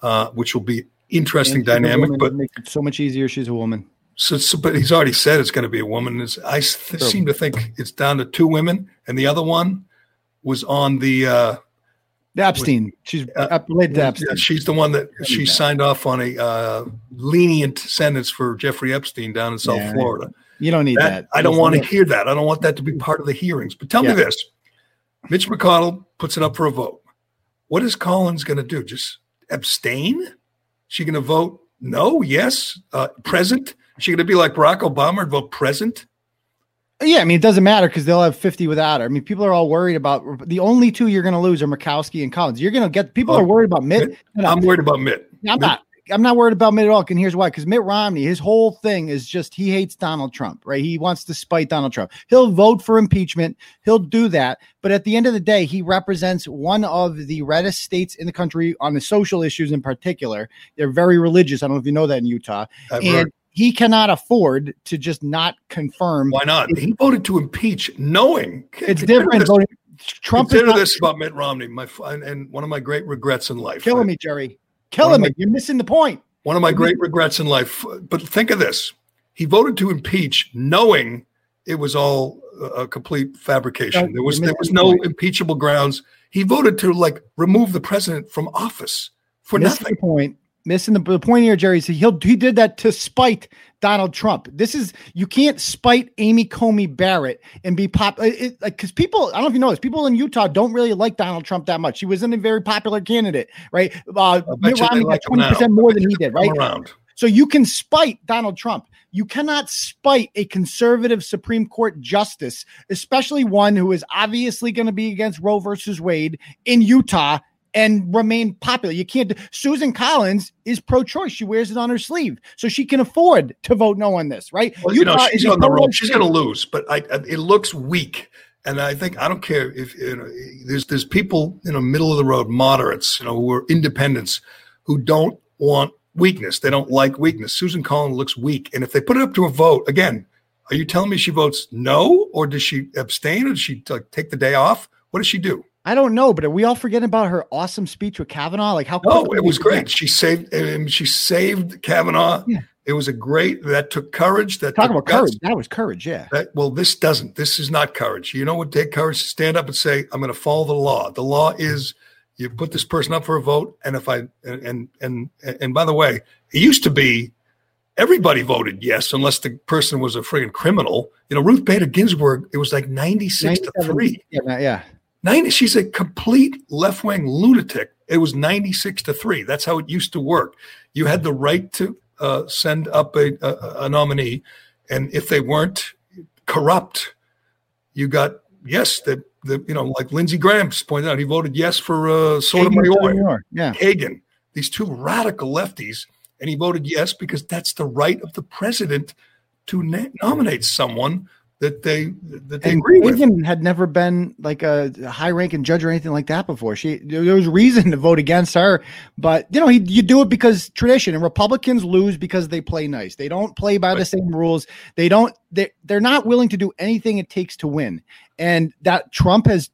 uh, which will be interesting dynamic. But make it so much easier. She's a woman. So, so, but he's already said it's going to be a woman. It's, I th- seem to think it's down to two women, and the other one was on the. Uh, Epstein. She's uh, related to Epstein. Yeah, she's the one that she signed off on a uh, lenient sentence for Jeffrey Epstein down in South yeah, Florida. You don't need that. that. I don't want to hear that. I don't want that to be part of the hearings. But tell yeah. me this Mitch McConnell puts it up for a vote. What is Collins going to do? Just abstain? She going to vote no, yes, uh, present? She going to be like Barack Obama and vote present? Yeah, I mean, it doesn't matter because they'll have 50 without her. I mean, people are all worried about the only two you're going to lose are Murkowski and Collins. You're going to get people oh, are worried about Mitt. I'm worried about Mitt. I'm Mitt. not. I'm not worried about Mitt at all. And here's why: because Mitt Romney, his whole thing is just he hates Donald Trump, right? He wants to spite Donald Trump. He'll vote for impeachment. He'll do that. But at the end of the day, he represents one of the reddest states in the country on the social issues in particular. They're very religious. I don't know if you know that in Utah. I've and heard. He cannot afford to just not confirm. Why not? He voted to impeach, knowing it's different voting. Trump consider not, this about Mitt Romney, my and one of my great regrets in life. Killing right? me, Gerry. Killing me. You're missing the point. One of my great regrets in life. But think of this: he voted to impeach, knowing it was all a complete fabrication. There was there was no impeachable grounds. He voted to like remove the president from office for nothing. Point missing the, the point here, Gerry. is he he did that to spite Donald Trump. This is you can't spite Amy Coney Barrett and be pop like because people I don't know if you know this. People in Utah don't really like Donald Trump that much. He wasn't a very popular candidate, right? Uh, Mitt Romney got twenty percent more than he did, right? Around. So you can spite Donald Trump. You cannot spite a conservative Supreme Court justice, especially one who is obviously going to be against Roe versus Wade in Utah and remain popular. You can't. Susan Collins is pro-choice. She wears it on her sleeve, so she can afford to vote no on this, right? Well, you know, she's on the road. She's going to lose, but I, it looks weak. And I think I don't care if you know, there's there's people you know middle of the road moderates you know who are independents who don't want weakness. They don't like weakness. Susan Collins looks weak, and if they put it up to a vote again, are you telling me she votes no, or does she abstain, or does she like, take the day off? What does she do? I don't know, but are we all forgetting about her awesome speech with Kavanaugh? Like how? Oh, it was great. She saved. she saved Kavanaugh. Yeah. It was a great. That took courage. That talk about guts. courage. That was courage. Yeah. That, well, this doesn't. This is not courage. You know what? Take courage to stand up and say, "I'm going to follow the law." The law is you put this person up for a vote, and if I and and and, and by the way, it used to be everybody voted yes, unless the person was a friggin' criminal. You know, Ruth Bader Ginsburg. It was like ninety six to three. Yeah, yeah. 90, she's a complete left wing lunatic. It was 96 to 3. That's how it used to work. You had the right to uh, send up a, a, a, nominee. And if they weren't corrupt, you got yes, that the you know, like Lindsey Graham's pointed out, he voted yes for uh, Sotomayor, yeah, Kagan, these two radical lefties, and he voted yes because that's the right of the president to na- nominate someone that they that they and agree Reagan with. had never been like a high ranking judge or anything like that before. She there was reason to vote against her, but you know he, you do it because tradition. And Republicans lose because they play nice. They don't play by right. the same rules. They don't. They they're not willing to do anything it takes to win. And that Trump has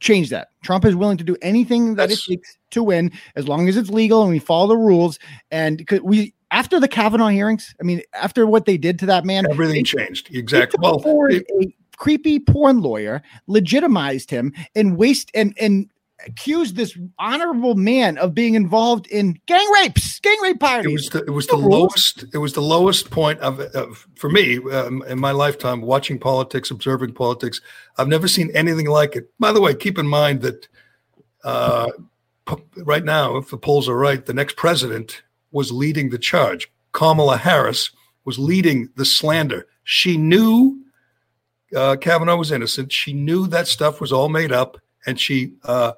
changed that. Trump is willing to do anything that That's, it takes to win as long as it's legal and we follow the rules. And we after the Kavanaugh hearings, I mean, after what they did to that man, everything they, changed. Exactly. Well, it, a creepy porn lawyer legitimized him and waste and and accused this honorable man of being involved in gang rapes, gang rape parties. It was the, it was the lowest. It was the lowest point of, of for me um, in my lifetime watching politics, observing politics. I've never seen anything like it. By the way, keep in mind that uh, right now, if the polls are right, the next president was leading the charge. Kamala Harris was leading the slander. She knew uh, Kavanaugh was innocent. She knew that stuff was all made up, and she uh,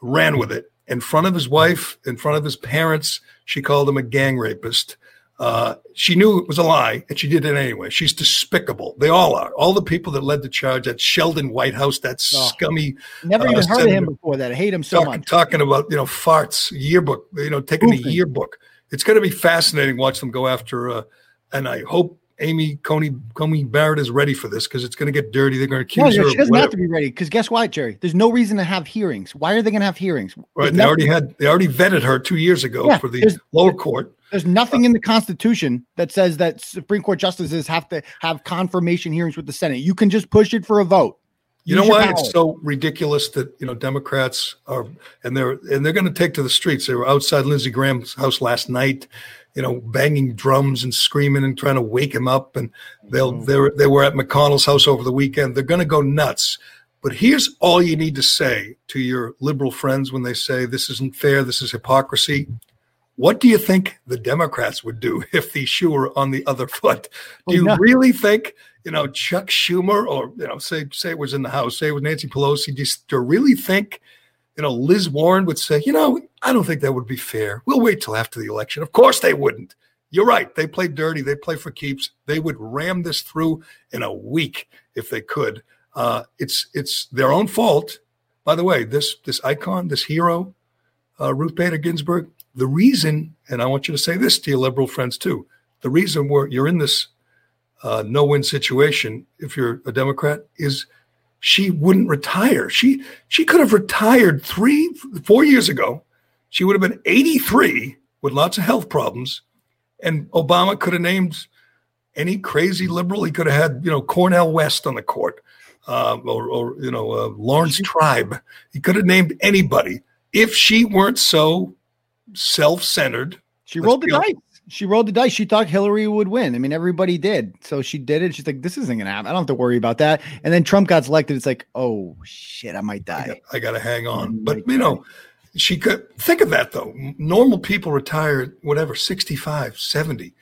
ran with it in front of his wife, in front of his parents. She called him a gang rapist. Uh, she knew it was a lie, and she did it anyway. She's despicable. They all are. All the people that led the charge, that Sheldon Whitehouse, that oh, scummy. Never even uh, heard of him before. That I hate him so talk, much. Talking about you know farts, yearbook, you know, taking the yearbook. It's going to be fascinating. Watch them go after. Uh, and I hope Amy Coney Coney Barrett is ready for this because it's going to get dirty. They're going to accuse no, her. She doesn't have to be ready because guess what, Gerry? There's no reason to have hearings. Why are they going to have hearings? Right. they already had. They already vetted her two years ago yeah, for the lower court. There's nothing in the Constitution that says that Supreme Court justices have to have confirmation hearings with the Senate. You can just push it for a vote. You know why it's so ridiculous that you know Democrats are and they're and they're going to take to the streets. They were outside Lindsey Graham's house last night you know, banging drums and screaming and trying to wake him up. And they'll mm-hmm. they they were at McConnell's house over the weekend. They're going to go nuts. But here's all you need to say to your liberal friends when they say this isn't fair, this is hypocrisy. What do you think the Democrats would do if the shoe were on the other foot? Do you oh, no. really think, you know, Chuck Schumer or you know, say say it was in the House, say it was Nancy Pelosi, do you really think you know, Liz Warren would say, you know, I don't think that would be fair. We'll wait till after the election. Of course they wouldn't. You're right. They play dirty. They play for keeps. They would ram this through in a week if they could. Uh, it's it's their own fault. By the way, this this icon, this hero, uh, Ruth Bader Ginsburg. The reason, and I want you to say this to your liberal friends too. The reason we're you're in this uh, no-win situation, if you're a Democrat, is she wouldn't retire. She she could have retired three four years ago. She would have been 83 with lots of health problems, and Obama could have named any crazy liberal. He could have had you know Cornel West on the court, uh, or, or, you know uh, Laurence Tribe. He could have named anybody if she weren't so self-centered. She rolled the dice she rolled the dice. She thought Hillary would win. I mean, everybody did. So she did it. She's like, this isn't going to happen. I don't have to worry about that. And then Trump got selected. It's like, oh, shit, I might die. I got to hang on. But, you know, she could think of that, though. Normal people retire, whatever, 65, 70.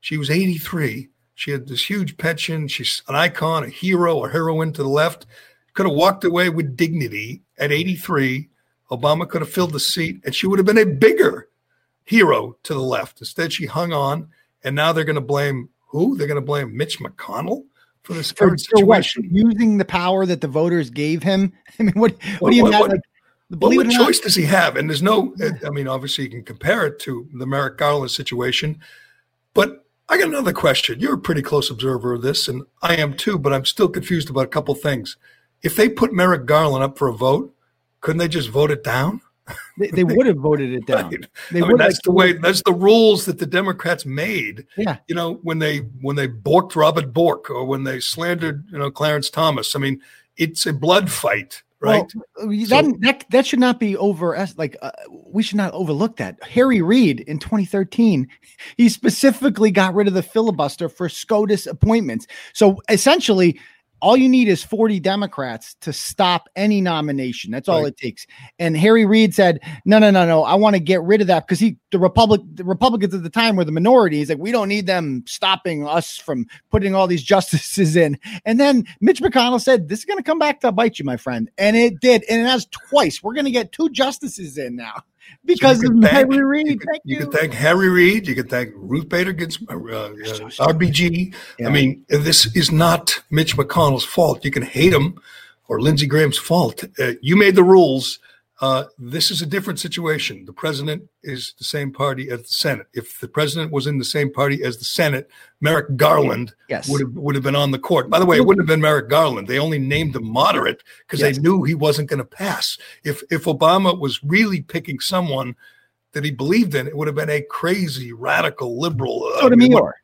She was 83. She had this huge pension. She's an icon, a hero, a heroine to the left. Could have walked away with dignity at 83. Obama could have filled the seat, and she would have been a bigger hero to the left. Instead, she hung on, and now they're going to blame who? They're going to blame Mitch McConnell for this for, situation. For using the power that the voters gave him. I mean, what what well, do you what, what, like, what choice does he have? And there's no. Uh, I mean, obviously, you can compare it to the Merrick Garland situation, but. I got another question. You're a pretty close observer of this, and I am too, but I'm still confused about a couple things. If they put Merrick Garland up for a vote, couldn't they just vote it down? They, they would have voted it down. Right. They I mean, that's the way. That's the rules that the Democrats made. Yeah. You know, when they when they borked Robert Bork or when they slandered you know Clarence Thomas. I mean, it's a blood fight, right? Well, that, so, that that should not be over. Like uh, we should not overlook that. Harry Reid in 2013, he specifically got rid of the filibuster for SCOTUS appointments. So essentially all you need is 40 Democrats to stop any nomination. That's all right. it takes. And Harry Reid said, "No, no, no, no. I want to get rid of that because he, the Republic, the Republicans at the time were the minority. He's like, we don't need them stopping us from putting all these justices in." And then Mitch McConnell said, "This is going to come back to bite you, my friend," and it did. And it has twice. We're going to get two justices in now because so of thank, Harry Reid. You, can, you. you can thank Harry Reid. You can thank Ruth Bader Ginsburg, uh, uh, RBG. Yeah. I mean, this is not Mitch McConnell's fault. You can hate him or Lindsey Graham's fault. Uh, you made the rules. Uh, this is a different situation. The president is the same party as the Senate. If the president was in the same party as the Senate, Merrick Garland yes. would have would have been on the court. By the way, it wouldn't have been Merrick Garland. They only named him moderate because yes. they knew he wasn't going to pass. If if Obama was really picking someone that he believed in, it would have been a crazy radical liberal. Uh, Sotomayor.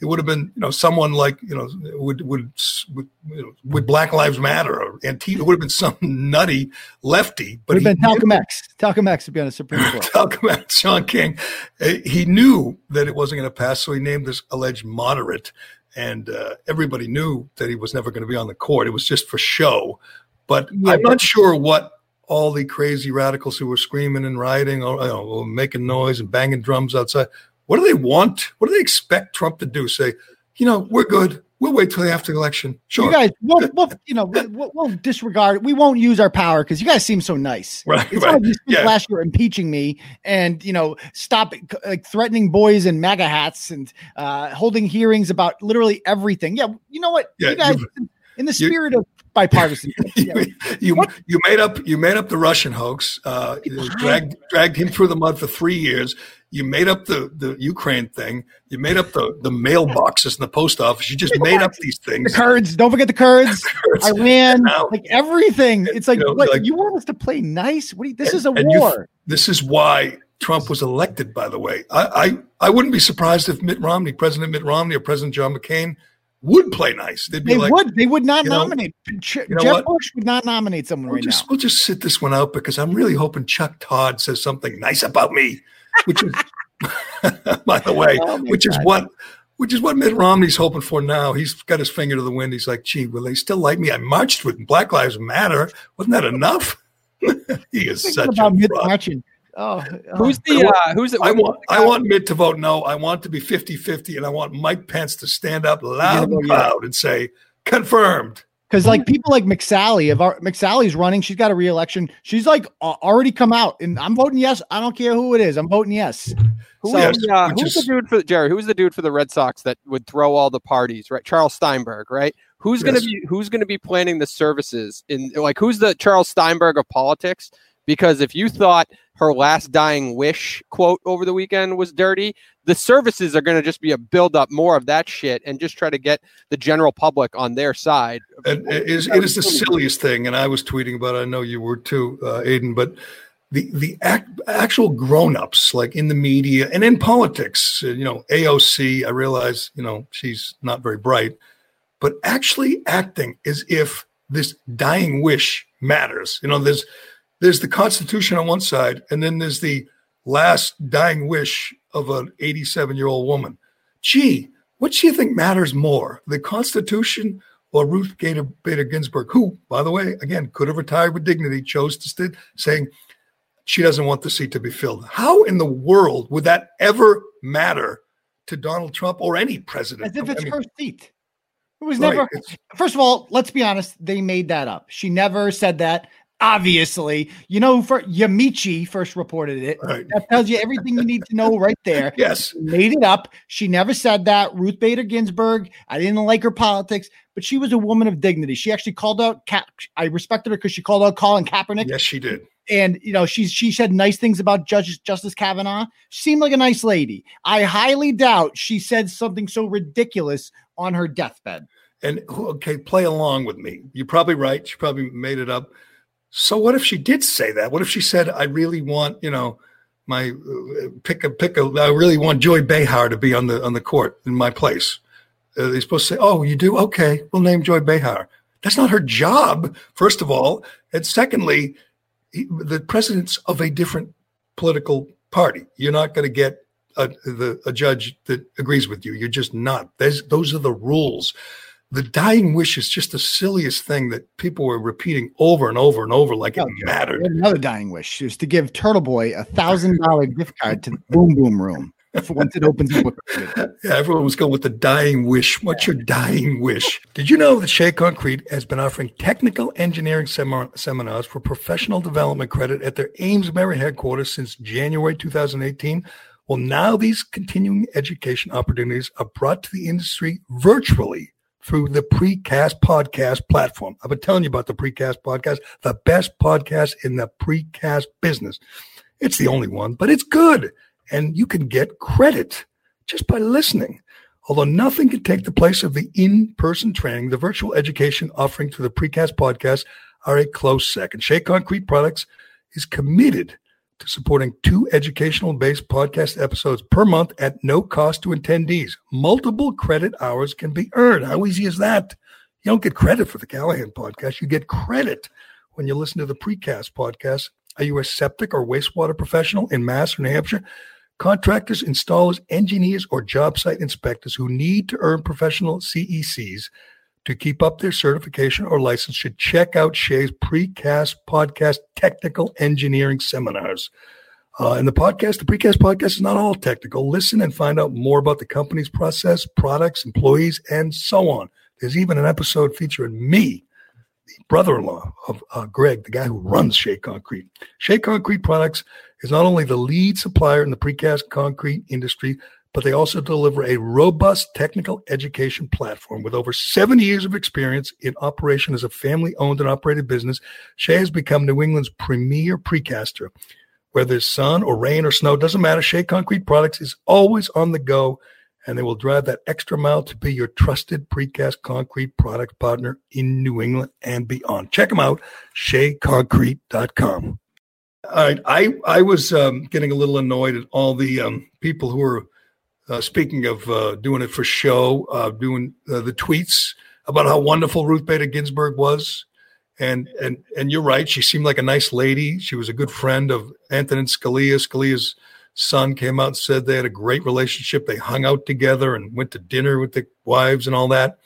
It would have been you know someone like you know would would would, you know, would Black Lives Matter or Antifa. It would have been some nutty lefty. But would have been Talcum X. Talcum X would be on the Supreme Court. Talcum X. Shaun King. Uh, he knew that it wasn't going to pass, so he named this alleged moderate, and uh, everybody knew that he was never going to be on the court. It was just for show. But yeah, I'm not sure what all the crazy radicals who were screaming and rioting or you know, making noise and banging drums outside what do they want? What do they expect Trump to do? Say, you know, we're good. We'll wait till after the election. Sure. You guys, we'll, we'll you know, we'll, we'll, disregard. We won't use our power because you guys seem so nice. Right. It's right. Like yeah. last year impeaching me and you know, stop like threatening boys in MAGA hats and uh, holding hearings about literally everything. Yeah. You know what? Yeah, you guys, in the spirit you, of bipartisan. you, you, you, made up you made up the Russian hoax. Uh, dragged dragged him through the mud for three years. You made up the, the Ukraine thing. You made up the, the mailboxes in the post office. You just made up these things. The Kurds. Don't forget the Kurds. the Kurds. Iran. Now, like everything. It's like, you, know, what, like, you want us to play nice? What you, this and, is a war. This is why Trump was elected, by the way. I, I, I wouldn't be surprised if Mitt Romney, President Mitt Romney or President John McCain would play nice. They'd be they like, would. They would not nominate. Know, Jeff you know Bush would not nominate someone we'll right just, now. We'll just sit this one out because I'm really hoping Chuck Todd says something nice about me, which is by the way, oh which God. is what which is what Mitt Romney's hoping for now. He's got his finger to the wind. He's like, gee, will they still like me? I marched with Black Lives Matter. Wasn't that enough? he is such about a Mitt marching. Oh, oh, who's the uh, who's the, I want I want Mitt to vote no. I want to be 50-50 and I want Mike Pence to stand up loud and proud and say confirmed. Because like people like McSally, if our McSally's running, she's got a reelection. She's like already come out, and I'm voting yes. I don't care who it is. I'm voting yes. Who so, is, uh, who's is, the dude for Gerry? Who's the dude for the Red Sox that would throw all the parties? Right, Charles Steinberg. Right. Who's yes. gonna be Who's gonna be planning the services in like Who's the Charles Steinberg of politics? Because if you thought her last dying wish quote over the weekend was dirty. The services are going to just be a build up more of that shit and just try to get the general public on their side. It is, it is the silliest thing. And I was tweeting about it. I know you were too, uh, Aiden, but the, the act, actual grown ups, like in the media and in politics, you know, AOC, I realize, you know, she's not very bright, but actually acting as if this dying wish matters. You know, there's, there's the Constitution on one side, and then there's the last dying wish of an 87 year old woman. Gee, what do you think matters more, the Constitution or Ruth Gator, Bader Ginsburg, who, by the way, again, could have retired with dignity, chose to stay, saying she doesn't want the seat to be filled. How in the world would that ever matter to Donald Trump or any president? As if it's I mean, her seat. It was right, never. First of all, let's be honest. They made that up. She never said that obviously. You know, for Yamiche first reported it. Right. That tells you everything you need to know right there. yes. Made it up. She never said that. Ruth Bader Ginsburg, I didn't like her politics, but she was a woman of dignity. She actually called out Cap. I respected her because she called out Colin Kaepernick. Yes, she did. And you know, she's she said nice things about Judge Justice Kavanaugh. She seemed like a nice lady. I highly doubt she said something so ridiculous on her deathbed. And okay, play along with me. You're probably right. She probably made it up so what if she did say that? What if she said, "I really want, you know, my pick a pick a. I really want Joy Behar to be on the on the court in my place." Uh, they're supposed to say, "Oh, you do? Okay, we'll name Joy Behar." That's not her job, first of all, and secondly, he, the president's of a different political party. You're not going to get a, the, a judge that agrees with you. You're just not. There's, those are the rules the dying wish is just the silliest thing that people were repeating over and over and over like it oh, mattered. Another dying wish is to give Turtle Boy a thousand dollar gift card to the Boom Boom Room once it opens up. yeah, everyone was going with the dying wish. What's your dying wish? Did you know that Shea Concrete has been offering technical engineering sem- seminars for professional development credit at their Ames Amesbury headquarters since January 2018? Well, now these continuing education opportunities are brought to the industry virtually through the Precast Podcast platform. I've been telling you about the Precast Podcast, the best podcast in the precast business. It's the only one, but it's good. And you can get credit just by listening. Although nothing can take the place of the in person training, the virtual education offering through the Precast Podcast are a close second. Shea Concrete Products is committed to supporting two educational based podcast episodes per month at no cost to attendees. Multiple credit hours can be earned. How easy is that? You don't get credit for the Callahan podcast, you get credit when you listen to the precast podcast. Are you a septic or wastewater professional in Mass or New Hampshire? Contractors, installers, engineers, or job site inspectors who need to earn professional CECs to keep up their certification or license should check out Shea's Precast Podcast Technical Engineering Seminars. Uh, and the podcast, the Precast Podcast is not all technical. Listen and find out more about the company's process, products, employees, and so on. There's even an episode featuring me, the brother-in-law of uh, Greg, the guy who runs Shea Concrete. Shea Concrete Products is not only the lead supplier in the precast concrete industry, but they also deliver a robust technical education platform with over 70 years of experience in operation as a family owned and operated business. Shea has become New England's premier precaster. Whether it's sun or rain or snow, doesn't matter. Shea Concrete Products is always on the go and they will drive that extra mile to be your trusted precast concrete product partner in New England and beyond. Check them out, sheaconcrete.com. All right, I, I was um, getting a little annoyed at all the um, people who are uh, speaking of uh, doing it for show, uh, doing uh, the tweets about how wonderful Ruth Bader Ginsburg was, and and and you're right. She seemed like a nice lady. She was a good friend of Antonin Scalia. Scalia's son came out and said they had a great relationship. They hung out together and went to dinner with the wives and all that.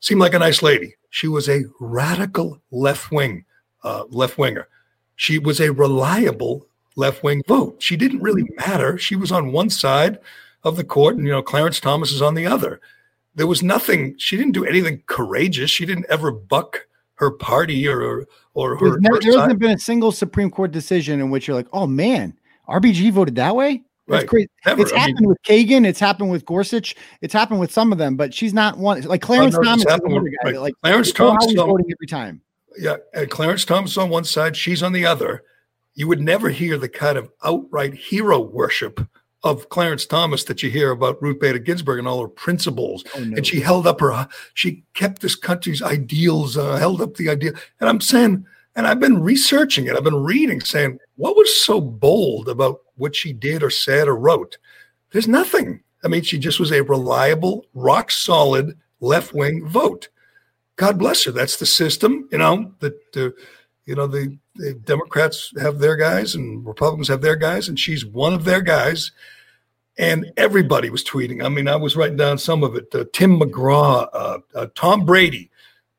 Seemed like a nice lady. She was a radical left wing uh, left winger. She was a reliable left wing vote. She didn't really matter. She was on one side of the court, and you know Clarence Thomas is on the other. There was nothing. She didn't do anything courageous. She didn't ever buck her party or or her. Never, her there hasn't been a single Supreme Court decision in which you're like, oh man, RBG voted that way. That's right. great. Never. It's I happened mean- with Kagan. It's happened with Gorsuch. It's happened with some of them, but she's not one. Like oh, Clarence no, Thomas, is with- right. Like Clarence you know how Thomas voting every time. Yeah, and Clarence Thomas on one side, she's on the other. You would never hear the kind of outright hero worship of Clarence Thomas that you hear about Ruth Bader Ginsburg and all her principles. Oh, no. And she held up her, she kept this country's ideals, uh, held up the idea. And I'm saying, and I've been researching it, I've been reading, saying, what was so bold about what she did or said or wrote? There's nothing. I mean, she just was a reliable, rock solid left wing vote. God bless her. That's the system, you know, that, uh, you know, the, the Democrats have their guys and Republicans have their guys, and she's one of their guys. And everybody was tweeting. I mean, I was writing down some of it. Uh, Tim McGraw, uh, uh, Tom Brady,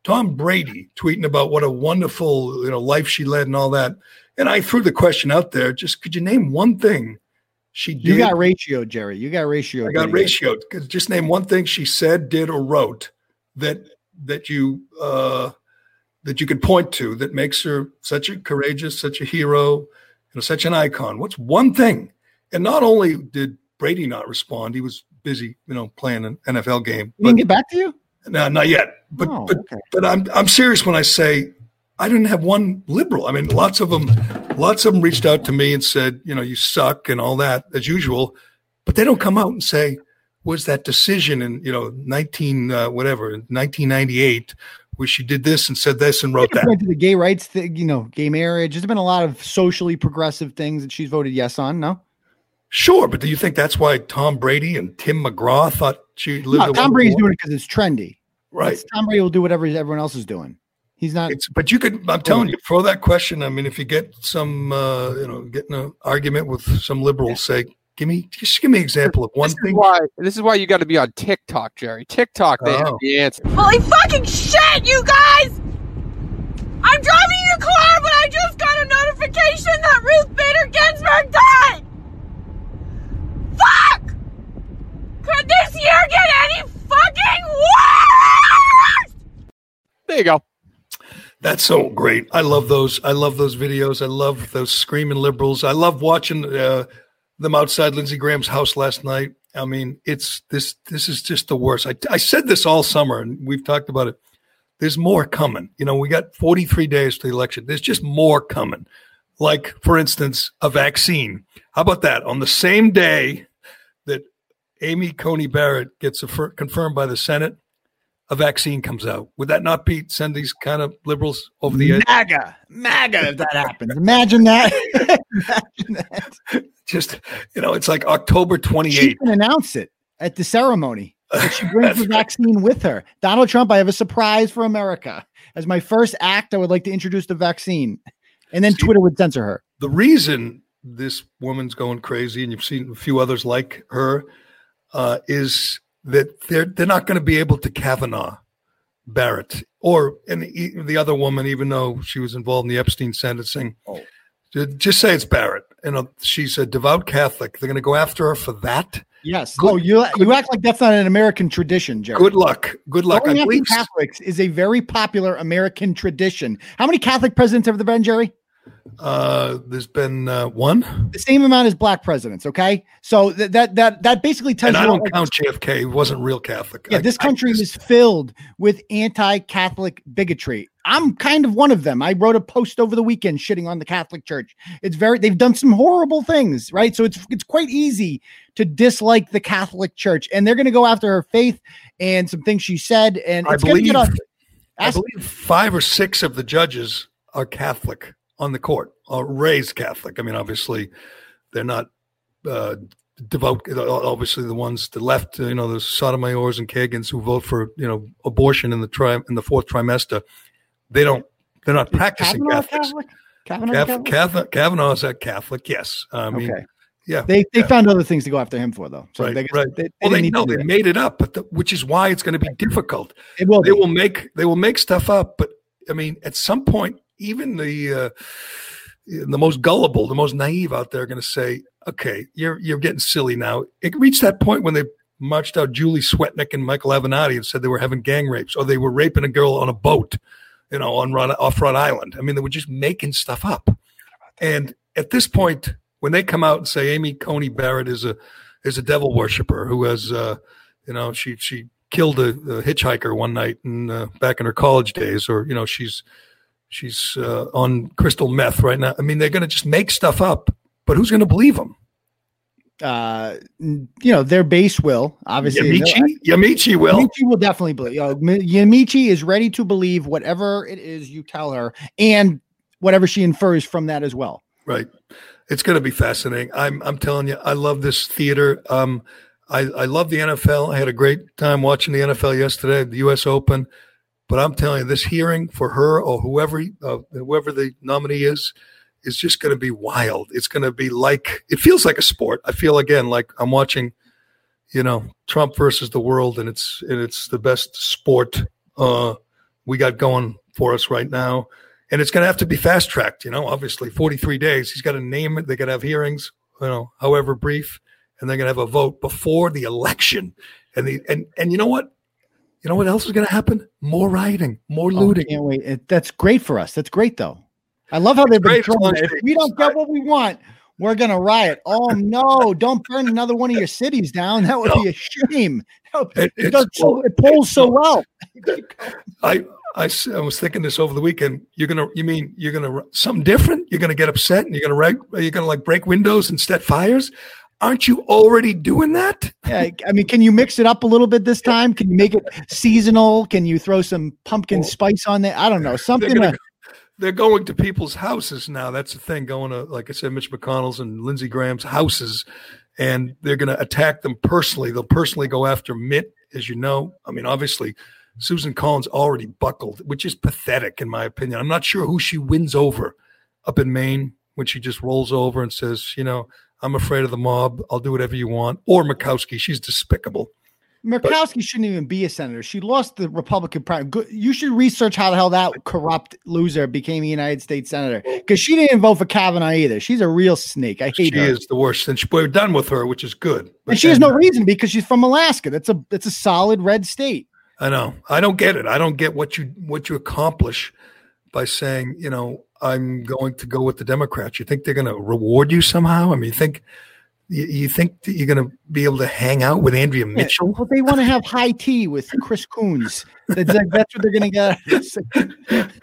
Tom Brady tweeting about what a wonderful you know life she led and all that. And I threw the question out there: just could you name one thing she did? You got ratio, Gerry. You got ratio. I got ratioed. Just name one thing she said, did, or wrote that that you uh, that you could point to that makes her such a courageous, such a hero, you know, such an icon. What's one thing? And not only did Brady not respond, he was busy, you know, playing an NFL game. You didn't get back to you? No, not yet. But Oh, but okay. but I'm I'm serious when I say I didn't have one liberal. I mean, lots of them, lots of them reached out to me and said, you know, you suck and all that as usual, but they don't come out and say, was that decision in you know 19 uh, whatever 1998 she did this and said this and wrote that. went to the gay rights thing, you know, gay marriage. There's been a lot of socially progressive things that she's voted yes on. No, Sure, but do you think that's why Tom Brady and Tim McGraw thought she lived? no Tom Brady's doing it because it's trendy. right. It's- Tom Brady will do whatever everyone else is doing. He's not. It's, but you could, I'm telling you, throw that question. I mean, if you get some, uh, you know, getting an argument with some liberals, say, give me, just give me an example of one This is thing. why. This is why you got to be on TikTok, Gerry. TikTok, they have Oh. the answer. Holy fucking shit, you guys! I'm driving your car, but I just got a notification that Ruth Bader Ginsburg died! Fuck! Could this year get any fucking worse? There you go. That's so great. I love those. I love those videos. I love those screaming liberals. I love watching uh, them outside Lindsey Graham's house last night. I mean, it's this. This is just the worst. I, I said this all summer, and we've talked about it. There's more coming. You know, we got 43 days to the election. There's just more coming. Like, for instance, a vaccine. How about that? On the same day that Amy Coney Barrett gets affir- confirmed by the Senate, a vaccine comes out? Would that not be send these kind of liberals over the edge? MAGA, MAGA, if that happens. Imagine that. Imagine that. Just, you know, it's like October 28th. She can announce it at the ceremony. That she brings the vaccine with her. Donald Trump, I have a surprise for America. As my first act, I would like to introduce the vaccine. And then See, Twitter would censor her. The reason this woman's going crazy, and you've seen a few others like her, uh, is that they're they're not going to be able to Kavanaugh Barrett or and the other woman, even though she was involved in the Epstein sentencing. Oh. Just say it's Barrett. You uh, know, she's a devout Catholic. They're going to go after her for that. Yes. Good, oh, you you act like that's not an American tradition, Gerry. Good luck. Good luck. Going after Catholics is a very popular American tradition. How many Catholic presidents have there been, Gerry? Uh, there's been uh, one. The same amount as black presidents. Okay, so th- that that that basically tells and you. I don't count JFK. He wasn't real Catholic. Yeah, I, this country is filled with anti-Catholic bigotry. I'm kind of one of them. I wrote a post over the weekend shitting on the Catholic Church. It's very they've done some horrible things, right? So it's it's quite easy to dislike the Catholic Church, and they're going to go after her faith and some things she said. And I believe, I believe five or six of the judges are Catholic on the court are raised Catholic. I mean, obviously, they're not uh, devout. Obviously, the ones the left, you know, the Sotomayor's and Kagans who vote for you know abortion in the tri- in the fourth trimester, they don't. They're not practicing Kavanaugh Catholics. Catholic? Kavanaugh Catholic? Catholic? Kavanaugh's a Catholic. Yes, I mean. Okay. Yeah, they they yeah. found other things to go after him for though. So right, they, right. They, they well, they know they that. made it up, but the, which is why it's going to be difficult. It will. They be. will make they will make stuff up, but I mean, at some point, even the uh, the most gullible, the most naive out there are going to say, "Okay, you're you're getting silly now." It reached that point when they marched out Julie Swetnick and Michael Avenatti and said they were having gang rapes or they were raping a girl on a boat, you know, on off Rhode Island. I mean, they were just making stuff up. And at this point, when they come out and say Amy Coney Barrett is a is a devil worshiper who has, uh, you know, she she killed a, a hitchhiker one night uh, back in her college days, or you know, she's She's uh, on crystal meth right now. I mean, they're going to just make stuff up, but who's going to believe them? Uh, you know, their base will obviously. Yamiche, Yamiche will. Yamiche will definitely believe. You know, Yamiche is ready to believe whatever it is you tell her, and whatever she infers from that as well. Right. It's going to be fascinating. I'm. I'm telling you, I love this theater. Um, I, I love the NFL. I had a great time watching the NFL yesterday, the U.S. Open. But I'm telling you, this hearing for her or whoever uh, whoever the nominee is is just going to be wild. It's going to be like it feels like a sport. I feel again like I'm watching, you know, Trump versus the world, and it's and it's the best sport uh, we got going for us right now. And it's going to have to be fast tracked. You know, obviously, 43 days. He's got to name it. They got to have hearings. You know, however brief, and they're going to have a vote before the election. And the and and you know what? You know what else is going to happen? More rioting, more oh, looting. Oh, can't wait. It, that's great for us. That's great, though. I love how they've been throwing If we don't get what we want, we're going to riot. Oh, no. Don't burn another one of your cities down. That would no. be a shame. It, it, does so, it pulls so well. I, I, I was thinking this over the weekend. You're gonna, you mean you're gonna something different? You're gonna get upset and you're gonna you're gonna like break windows and set fires aren't you already doing that? yeah, I mean, can you mix it up a little bit this time? Can you make it seasonal? Can you throw some pumpkin well, spice on there? I don't know something. They're, to, they're going to people's houses now. That's the thing. Going to, like I said, Mitch McConnell's and Lindsey Graham's houses, and they're going to attack them personally. They'll personally go after Mitt, as you know. I mean, obviously. Susan Collins already buckled, which is pathetic in my opinion. I'm not sure who she wins over up in Maine when she just rolls over and says, you know, I'm afraid of the mob. I'll do whatever you want. Or Murkowski. She's despicable. Murkowski but, shouldn't even be a senator. She lost the Republican primary. You should research how the hell that corrupt loser became a United States senator because she didn't vote for Kavanaugh either. She's a real snake. I hate she her. She is the worst, and we're done with her, which is good. But and she has no reason because she's from Alaska. That's a that's a solid red state. I know. I don't get it. I don't get what you what you accomplish by saying, you know, I'm going to go with the Democrats. You think they're going to reward you somehow? I mean, you think you, you think that you're going to be able to hang out with Andrea Mitchell? Yeah, well, they want to have high tea with Chris Coons. That's, that's what they're going to get.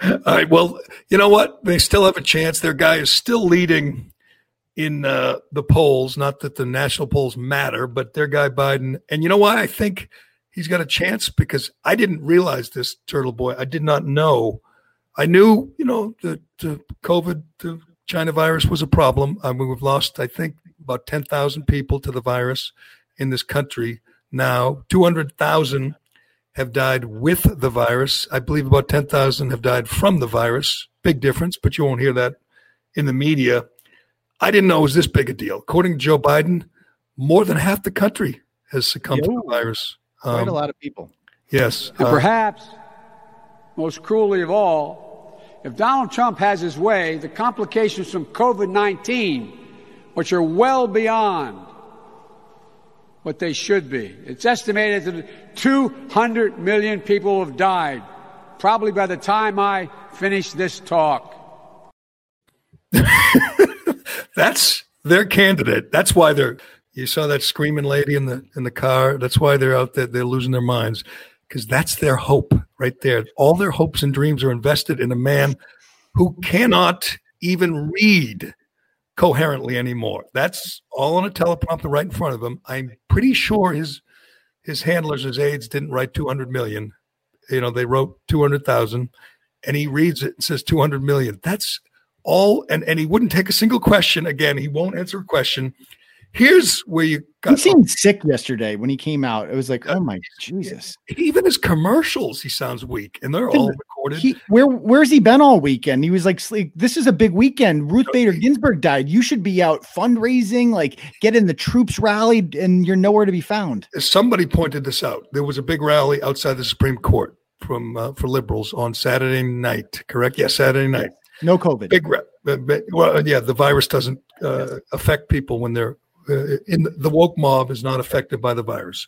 All right. Well, you know what? They still have a chance. Their guy is still leading in uh, the polls. Not that the national polls matter, but their guy Biden. And you know why? I think he's got a chance because I didn't realize this, Turtle Boy. I did not know. I knew, you know, the, the COVID, the China virus was a problem. I mean, we've lost, I think, about 10,000 people to the virus in this country now. 200,000 have died with the virus. I believe about 10,000 have died from the virus. Big difference, but you won't hear that in the media. I didn't know it was this big a deal. According to Joe Biden, more than half the country has succumbed Yo, to the virus. Um, quite a um, lot of people. Yes. And uh, perhaps, most cruelly of all, if Donald Trump has his way, the complications from COVID 19, which are well beyond what they should be, it's estimated that 200 million people have died, probably by the time I finish this talk. That's their candidate. That's why they're. You saw that screaming lady in the in the car. That's why they're out there. They're losing their minds because that's their hope right there. All their hopes and dreams are invested in a man who cannot even read coherently anymore. That's all on a teleprompter right in front of him. I'm pretty sure his his handlers, his aides, didn't write 200 million. You know, they wrote 200,000, and he reads it and says 200 million. That's all, and and he wouldn't take a single question. Again, he won't answer a question. Here's where you got. He seemed sick yesterday when he came out. It was like, oh my Jesus! Even his commercials, he sounds weak, and they're all recorded. He, where Where's he been all weekend? He was like, "This is a big weekend." Ruth Bader Ginsburg died. You should be out fundraising, like getting the troops rallied, and you're nowhere to be found. Somebody pointed this out. There was a big rally outside the Supreme Court from uh, for liberals on Saturday night. Correct? Yes, Saturday night. No COVID. Big, rep. well, yeah, the virus doesn't uh, affect people when they're uh, Uh, in the woke mob is not affected by the virus.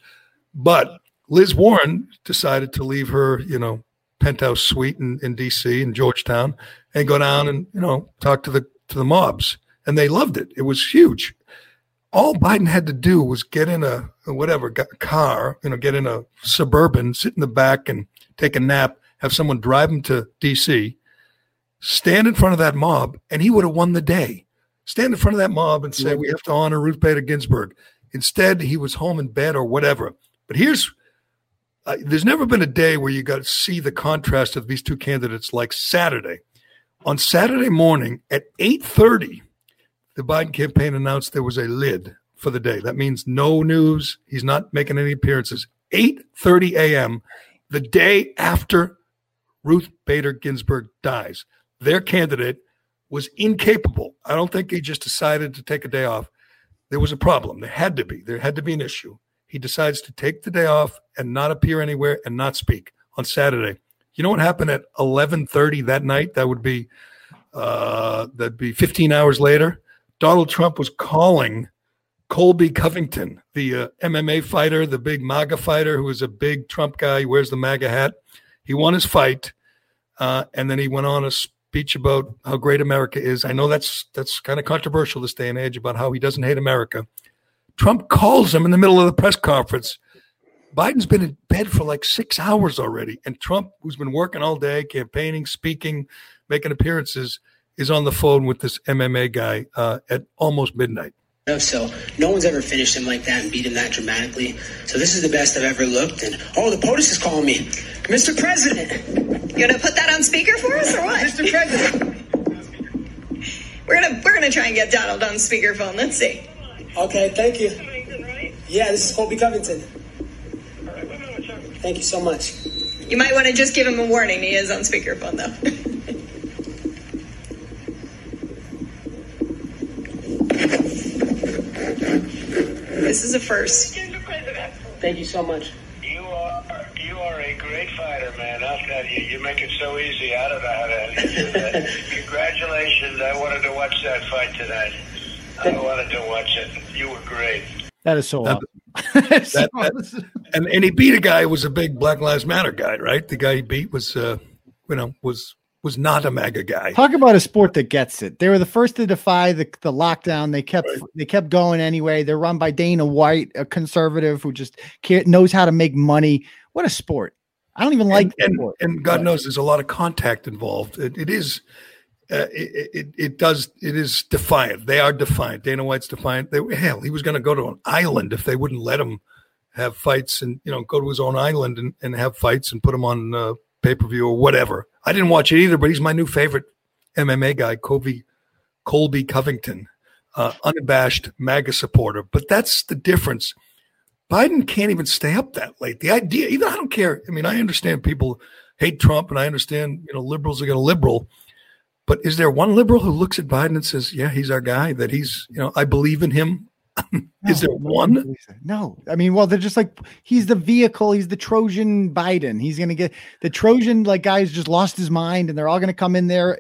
But Liz Warren decided to leave her, you know, penthouse suite in, in DC in Georgetown and go down and, you know, talk to the to the mobs. And they loved it. It was huge. All Biden had to do was get in a, a whatever a car, you know, get in a suburban, sit in the back and take a nap, have someone drive him to DC, stand in front of that mob, and he would have won the day stand in front of that mob and say, we have to honor Ruth Bader Ginsburg. Instead, he was home in bed or whatever. But here's uh, there's never been a day where you got to see the contrast of these two candidates like Saturday. On Saturday morning at 8:30, the Biden campaign announced there was a lid for the day. That means no news. He's not making any appearances. 8:30 a.m. the day after Ruth Bader Ginsburg dies. Their candidate was incapable. I don't think he just decided to take a day off. There was a problem. There had to be. There had to be an issue. He decides to take the day off and not appear anywhere and not speak on Saturday. You know what happened at 11:30 that night? That would be uh, that'd be 15 hours later. Donald Trump was calling Colby Covington, the uh, MMA fighter, the big MAGA fighter who is a big Trump guy. He wears the MAGA hat. He won his fight, uh, and then he went on a speech about how great America is. I know that's that's kind of controversial this day and age about how he doesn't hate America. Trump calls him in the middle of the press conference. Biden's been in bed for like six hours already, and Trump, who's been working all day, campaigning, speaking, making appearances, is on the phone with this MMA guy uh, at almost midnight. So no one's ever finished him like that and beat him that dramatically. So this is the best I've ever looked. And oh, the POTUS is calling me, Mr. President. You gonna put that on speaker for us or what? Mr. President. we're gonna we're gonna try and get Donald on speakerphone. Let's see. Okay, thank you. Yeah, this is Colby Covington. Thank you so much. You might want to just give him a warning. He is on speakerphone though. This is a first. Thank you so much. You are you are a great fighter, man. I'll tell you, you make it so easy. I don't know how to answer that. Congratulations! I wanted to watch that fight tonight. I wanted to watch it. You were great. That is so. That, that, that, and and he beat a guy who was a big Black Lives Matter guy, right? The guy he beat was, uh, you know, was was not a MAGA guy. Talk about a sport that gets it. They were the first to defy the, the lockdown. They kept right. they kept going anyway. They're run by Dana White, a conservative who just knows how to make money. What a sport! I don't even like and, and, and, God knows there's a lot of contact involved. it, it is. Uh, it, it, it does it is defiant. They are defiant. Dana White's defiant. They, hell, he was going to go to an island if they wouldn't let him have fights and you know go to his own island and, and have fights and put him on uh, pay per view or whatever. I didn't watch it either, but he's my new favorite MMA guy, Colby Colby Covington, uh, unabashed MAGA supporter. But that's the difference. Biden can't even stay up that late. The idea, even I don't care. I mean, I understand people hate Trump, and I understand you know liberals are going to liberal. But is there one liberal who looks at Biden and says, "Yeah, he's our guy. That he's you know I believe in him." is there one? No, I mean, well, they're just like he's the vehicle. He's the Trojan Biden. He's going to get the Trojan like guys just lost his mind, and they're all going to come in there.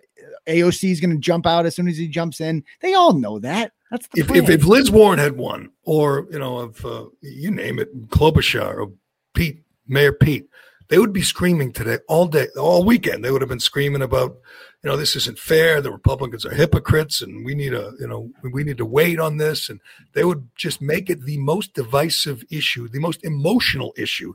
AOC is going to jump out as soon as he jumps in. They all know that. That's if, if, if Liz Warren had won, or you know, if uh, you name it, Klobuchar or Pete, Mayor Pete, they would be screaming today all day, all weekend. They would have been screaming about, you know, this isn't fair. The Republicans are hypocrites, and we need a, you know, we need to wait on this. And they would just make it the most divisive issue, the most emotional issue.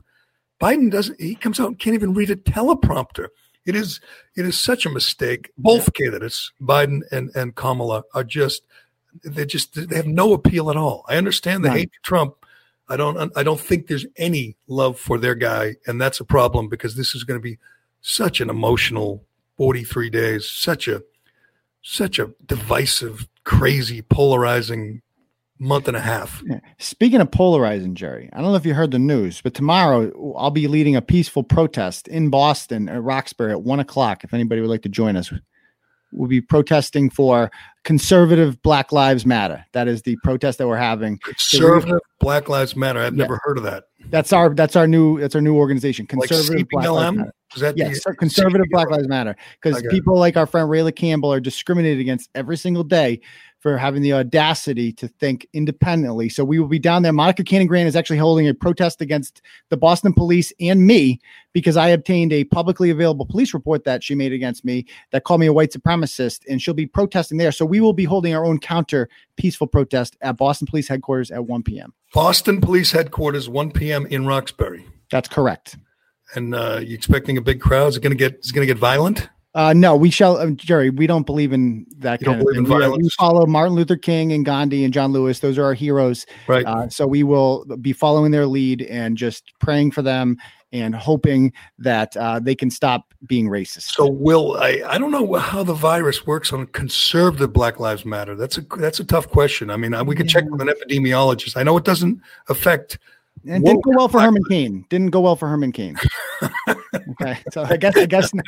Biden doesn't. He comes out and can't even read a teleprompter. It is it is such a mistake. Both candidates, Biden and and Kamala, are just they just they have no appeal at all. I understand they right. hate Trump. I don't I don't think there's any love for their guy, and that's a problem because this is going to be such an emotional 43 days, such a such a divisive, crazy, polarizing month and a half. Speaking of polarizing, Gerry, I don't know if you heard the news, but tomorrow I'll be leading a peaceful protest in Boston at Roxbury at one o'clock. If anybody would like to join us, will be protesting for conservative Black Lives Matter. That is the protest that we're having. Conservative Black Lives Matter. I've yeah. never heard of that. That's our that's our new that's our new organization. Conservative like Black Lives Matter. Is that yes, the, conservative Black Lives Matter. Because people like our friend Rayla Campbell are discriminated against every single day for having the audacity to think independently. So we will be down there. Monica Cannon Grant is actually holding a protest against the Boston police and me because I obtained a publicly available police report that she made against me that called me a white supremacist, and she'll be protesting there. So we will be holding our own counter peaceful protest at Boston Police Headquarters at 1 p.m. Boston Police Headquarters, 1 p.m. in Roxbury. That's correct. And uh, you expecting a big crowd? Is it going to get? Is it going to get violent? Uh, no, we shall, uh, Gerry. We don't believe in that you kind of thing. We, we, follow Martin Luther King and Gandhi and John Lewis. Those are our heroes. Right. Uh, so we will be following their lead and just praying for them and hoping that uh, they can stop being racist. So, Will, I, I don't know how the virus works on conservative Black Lives Matter. That's a that's a tough question. I mean, we could yeah. check with an epidemiologist. I know it doesn't affect and didn't go well for Herman Cain. Didn't go well for Herman Cain. okay, so I guess I guess. Not,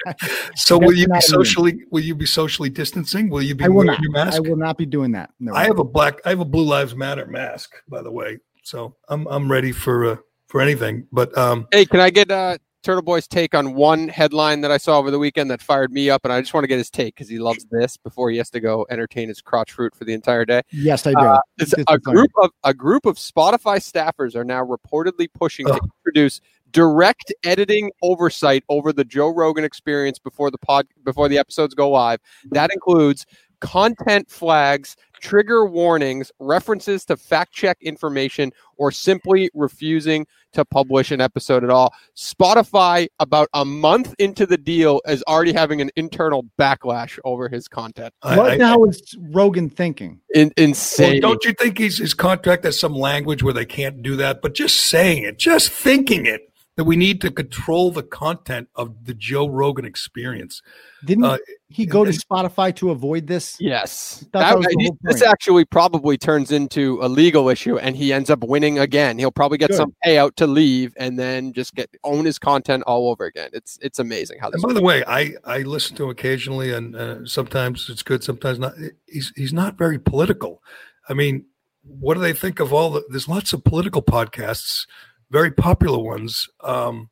so guess will you be socially? Even. Will you be socially distancing? Will you be I will not. your mask? I will not be doing that. No, I have a black. I have a Blue Lives Matter mask, by the way. So I'm I'm ready for uh, for anything. But um, hey, can I get uh, Turtle Boy's take on one headline that I saw over the weekend that fired me up, and I just want to get his take because he loves this before he has to go entertain his crotch fruit for the entire day. Yes, I do. Uh, a group of a group of Spotify staffers are now reportedly pushing to introduce direct editing oversight over the Joe Rogan experience before the pod before the episodes go live. That includes content flags, trigger warnings, references to fact check information, or simply refusing to publish an episode at all. Spotify, about a month into the deal, is already having an internal backlash over his content. What now is Rogan thinking? In, insane. Well, don't you think he's, his contract has some language where they can't do that? But just saying it, just thinking it, that we need to control the content of the Joe Rogan experience. Didn't uh, he go to Spotify to avoid this? Yes. That, that this actually probably turns into a legal issue and he ends up winning again. He'll probably get Good. some payout to leave and then just get own his content all over again. It's it's amazing how this And by the way, I I listen to him occasionally and uh, sometimes it's good, sometimes not. He's he's not very political. I mean, what do they think of all the there's lots of political podcasts very popular ones. Um,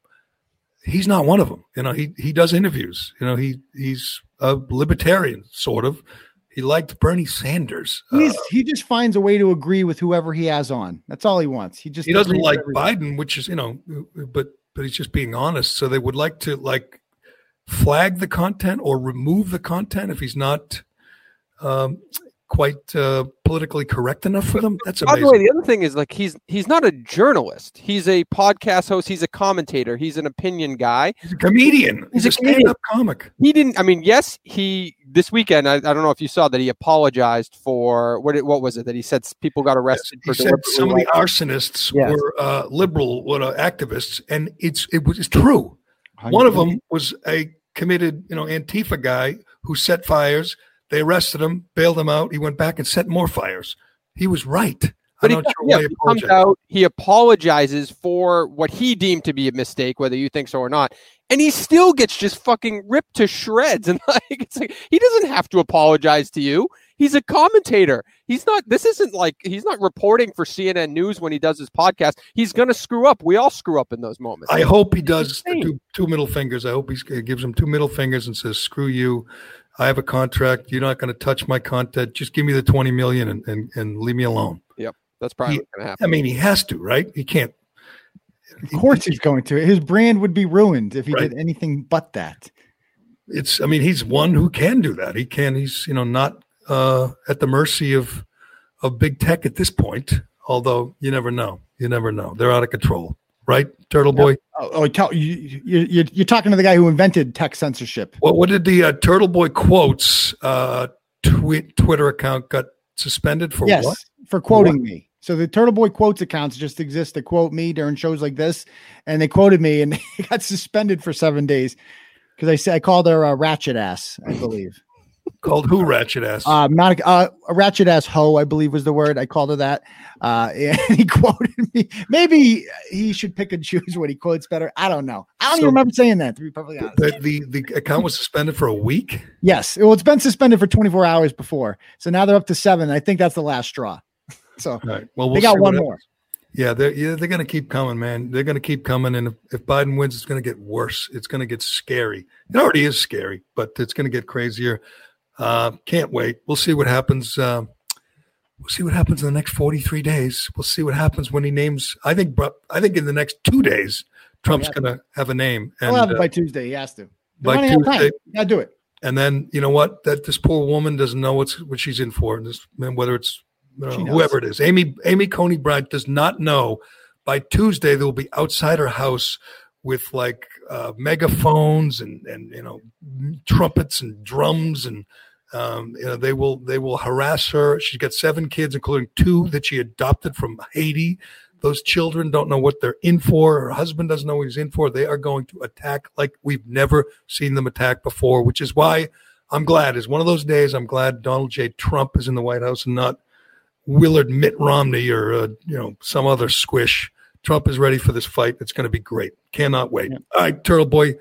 he's not one of them. You know, he he does interviews. You know, he he's a libertarian sort of. He liked Bernie Sanders. He's, uh, he just finds a way to agree with whoever he has on. That's all he wants. He just he doesn't like Biden, which is you know, but but he's just being honest. So they would like to like flag the content or remove the content if he's not um, quite uh, politically correct enough for them. That's amazing. By the way, the other thing is like he's he's not a journalist. He's a podcast host. He's a commentator. He's an opinion guy. He's a comedian. He's, He's a a stand-up comic. He didn't. I mean, yes, he this weekend. I, I don't know if you saw that he apologized for what? It, what was it that he said? People got arrested He for said some of the arsonists Yes. were uh, liberal what, uh, activists, and it's it was it's true. One of them was a committed, you know, Antifa guy who set fires. They arrested him, bailed him out. He went back and set more fires. He was right. But I'm he, not sure yeah, why he he comes out, he apologizes for what he deemed to be a mistake, whether you think so or not, and he still gets just fucking ripped to shreds. And like, it's like he doesn't have to apologize to you. He's a commentator. He's not. This isn't like he's not reporting for CNN News when he does his podcast. He's gonna screw up. We all screw up in those moments. I hope he does two, two middle fingers. I hope he gives him two middle fingers and says, "Screw you! I have a contract. You're not going to touch my content. Just give me the twenty million and and, and leave me alone." Yep, that's probably gonna happen. I mean, he has to, right? He can't. Of course, he's going to. His brand would be ruined if he Right. did anything but that. It's. I mean, he's one who can do that. He can. He's you know not uh, at the mercy of of big tech at this point. Although you never know. You never know. They're out of control, right? Turtle Boy. Oh, oh tell you, you, you, you're talking to the guy who invented tech censorship. What what did the uh, Turtle Boy quotes uh, tweet Twitter account got suspended for? yes, what? for quoting me. So the Turtle Boy quotes accounts just exist to quote me during shows like this, and they quoted me and they got suspended for seven days because I said I called her a ratchet ass, I believe. Called who ratchet ass? Uh, not a, uh, a ratchet ass hoe, I believe was the word. I called her that. Uh, and he quoted me. Maybe he should pick and choose what he quotes better. I don't know. I don't So- even remember saying that. To be perfectly honest. the, the the account was suspended for a week. Yes. Well, it's been suspended for 24 hours before, so now they're up to seven. I think that's the last straw. So right. Well, we'll they got one more. happens. Yeah, they're yeah, they're going to keep coming, man. They're going to keep coming, and if, if Biden wins, it's going to get worse. It's going to get scary. It already is scary, but it's going to get crazier. Uh, can't wait. We'll see what happens. Uh, we'll see what happens in the next forty three days. We'll see what happens when he names. I think. I think in the next two days, Trump's going to have a name. He'll have it uh, by Tuesday. He has to. by They're running out of time. Tuesday- You do it. and then you know what? That this poor woman doesn't know what's what she's in for. And this, man, whether it's uh, She knows. whoever it is, Amy Amy Coney Barrett does not know. By Tuesday, they'll be outside her house with like uh, megaphones and and you know trumpets and drums and um, you know they will they will harass her. She's got seven kids, including two that she adopted from Haiti. Those children don't know what they're in for. Her husband doesn't know what he's in for. They are going to attack like we've never seen them attack before, which is why I'm glad. It's one of those days I'm glad Donald J. Trump is in the White House and not Willard Mitt Romney or uh, you know some other squish. Trump is ready for this fight. It's going to be great. Cannot wait. All right, Turtle Boy.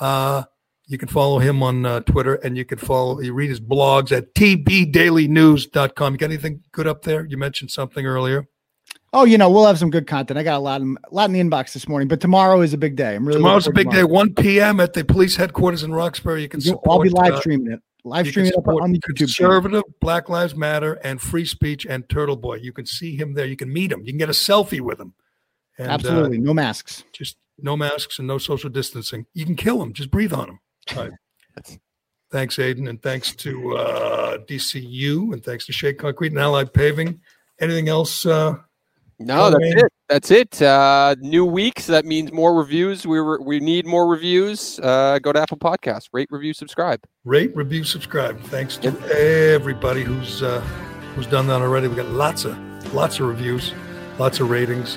Uh, you can follow him on uh, Twitter and you can follow, you read his blogs at tbdailynews.com. You got anything good up there? You mentioned something earlier. Oh, you know, we'll have some good content. I got a lot, in, a lot in the inbox this morning, but tomorrow is a big day. I'm really Tomorrow's a big day, 1 p.m. at the police headquarters in Roxbury. You can support. I'll be live uh, streaming it. Live streaming it up on the YouTube channel. Conservative, Black Lives Matter, and free speech and Turtle Boy. You can see him there. You can meet him. You can get a selfie with him. And, uh, Absolutely, no masks. just no masks and no social distancing. You can kill him. Just breathe on him. Right. thanks, Aidan, and thanks to uh, DCU, and thanks to Shea Concrete and Allied Paving. Anything else? Uh, No, that's Callahan? it. That's it. Uh, new week, so that means more reviews. We re- we need more reviews. Uh, go to Apple Podcasts, rate, review, subscribe. rate, review, subscribe. Thanks to everybody who's uh, who's done that already. We got lots of lots of reviews, lots of ratings.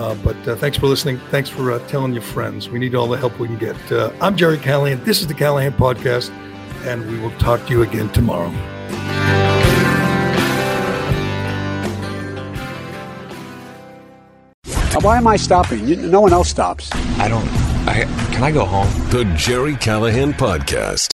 Uh, but uh, thanks for listening. Thanks for uh, telling your friends. We need all the help we can get. Uh, I'm Gerry Callahan. This is the Callahan Podcast, and we will talk to you again tomorrow. Why am I stopping? You, no one else stops. I don't. I can I go home? The Gerry Callahan Podcast.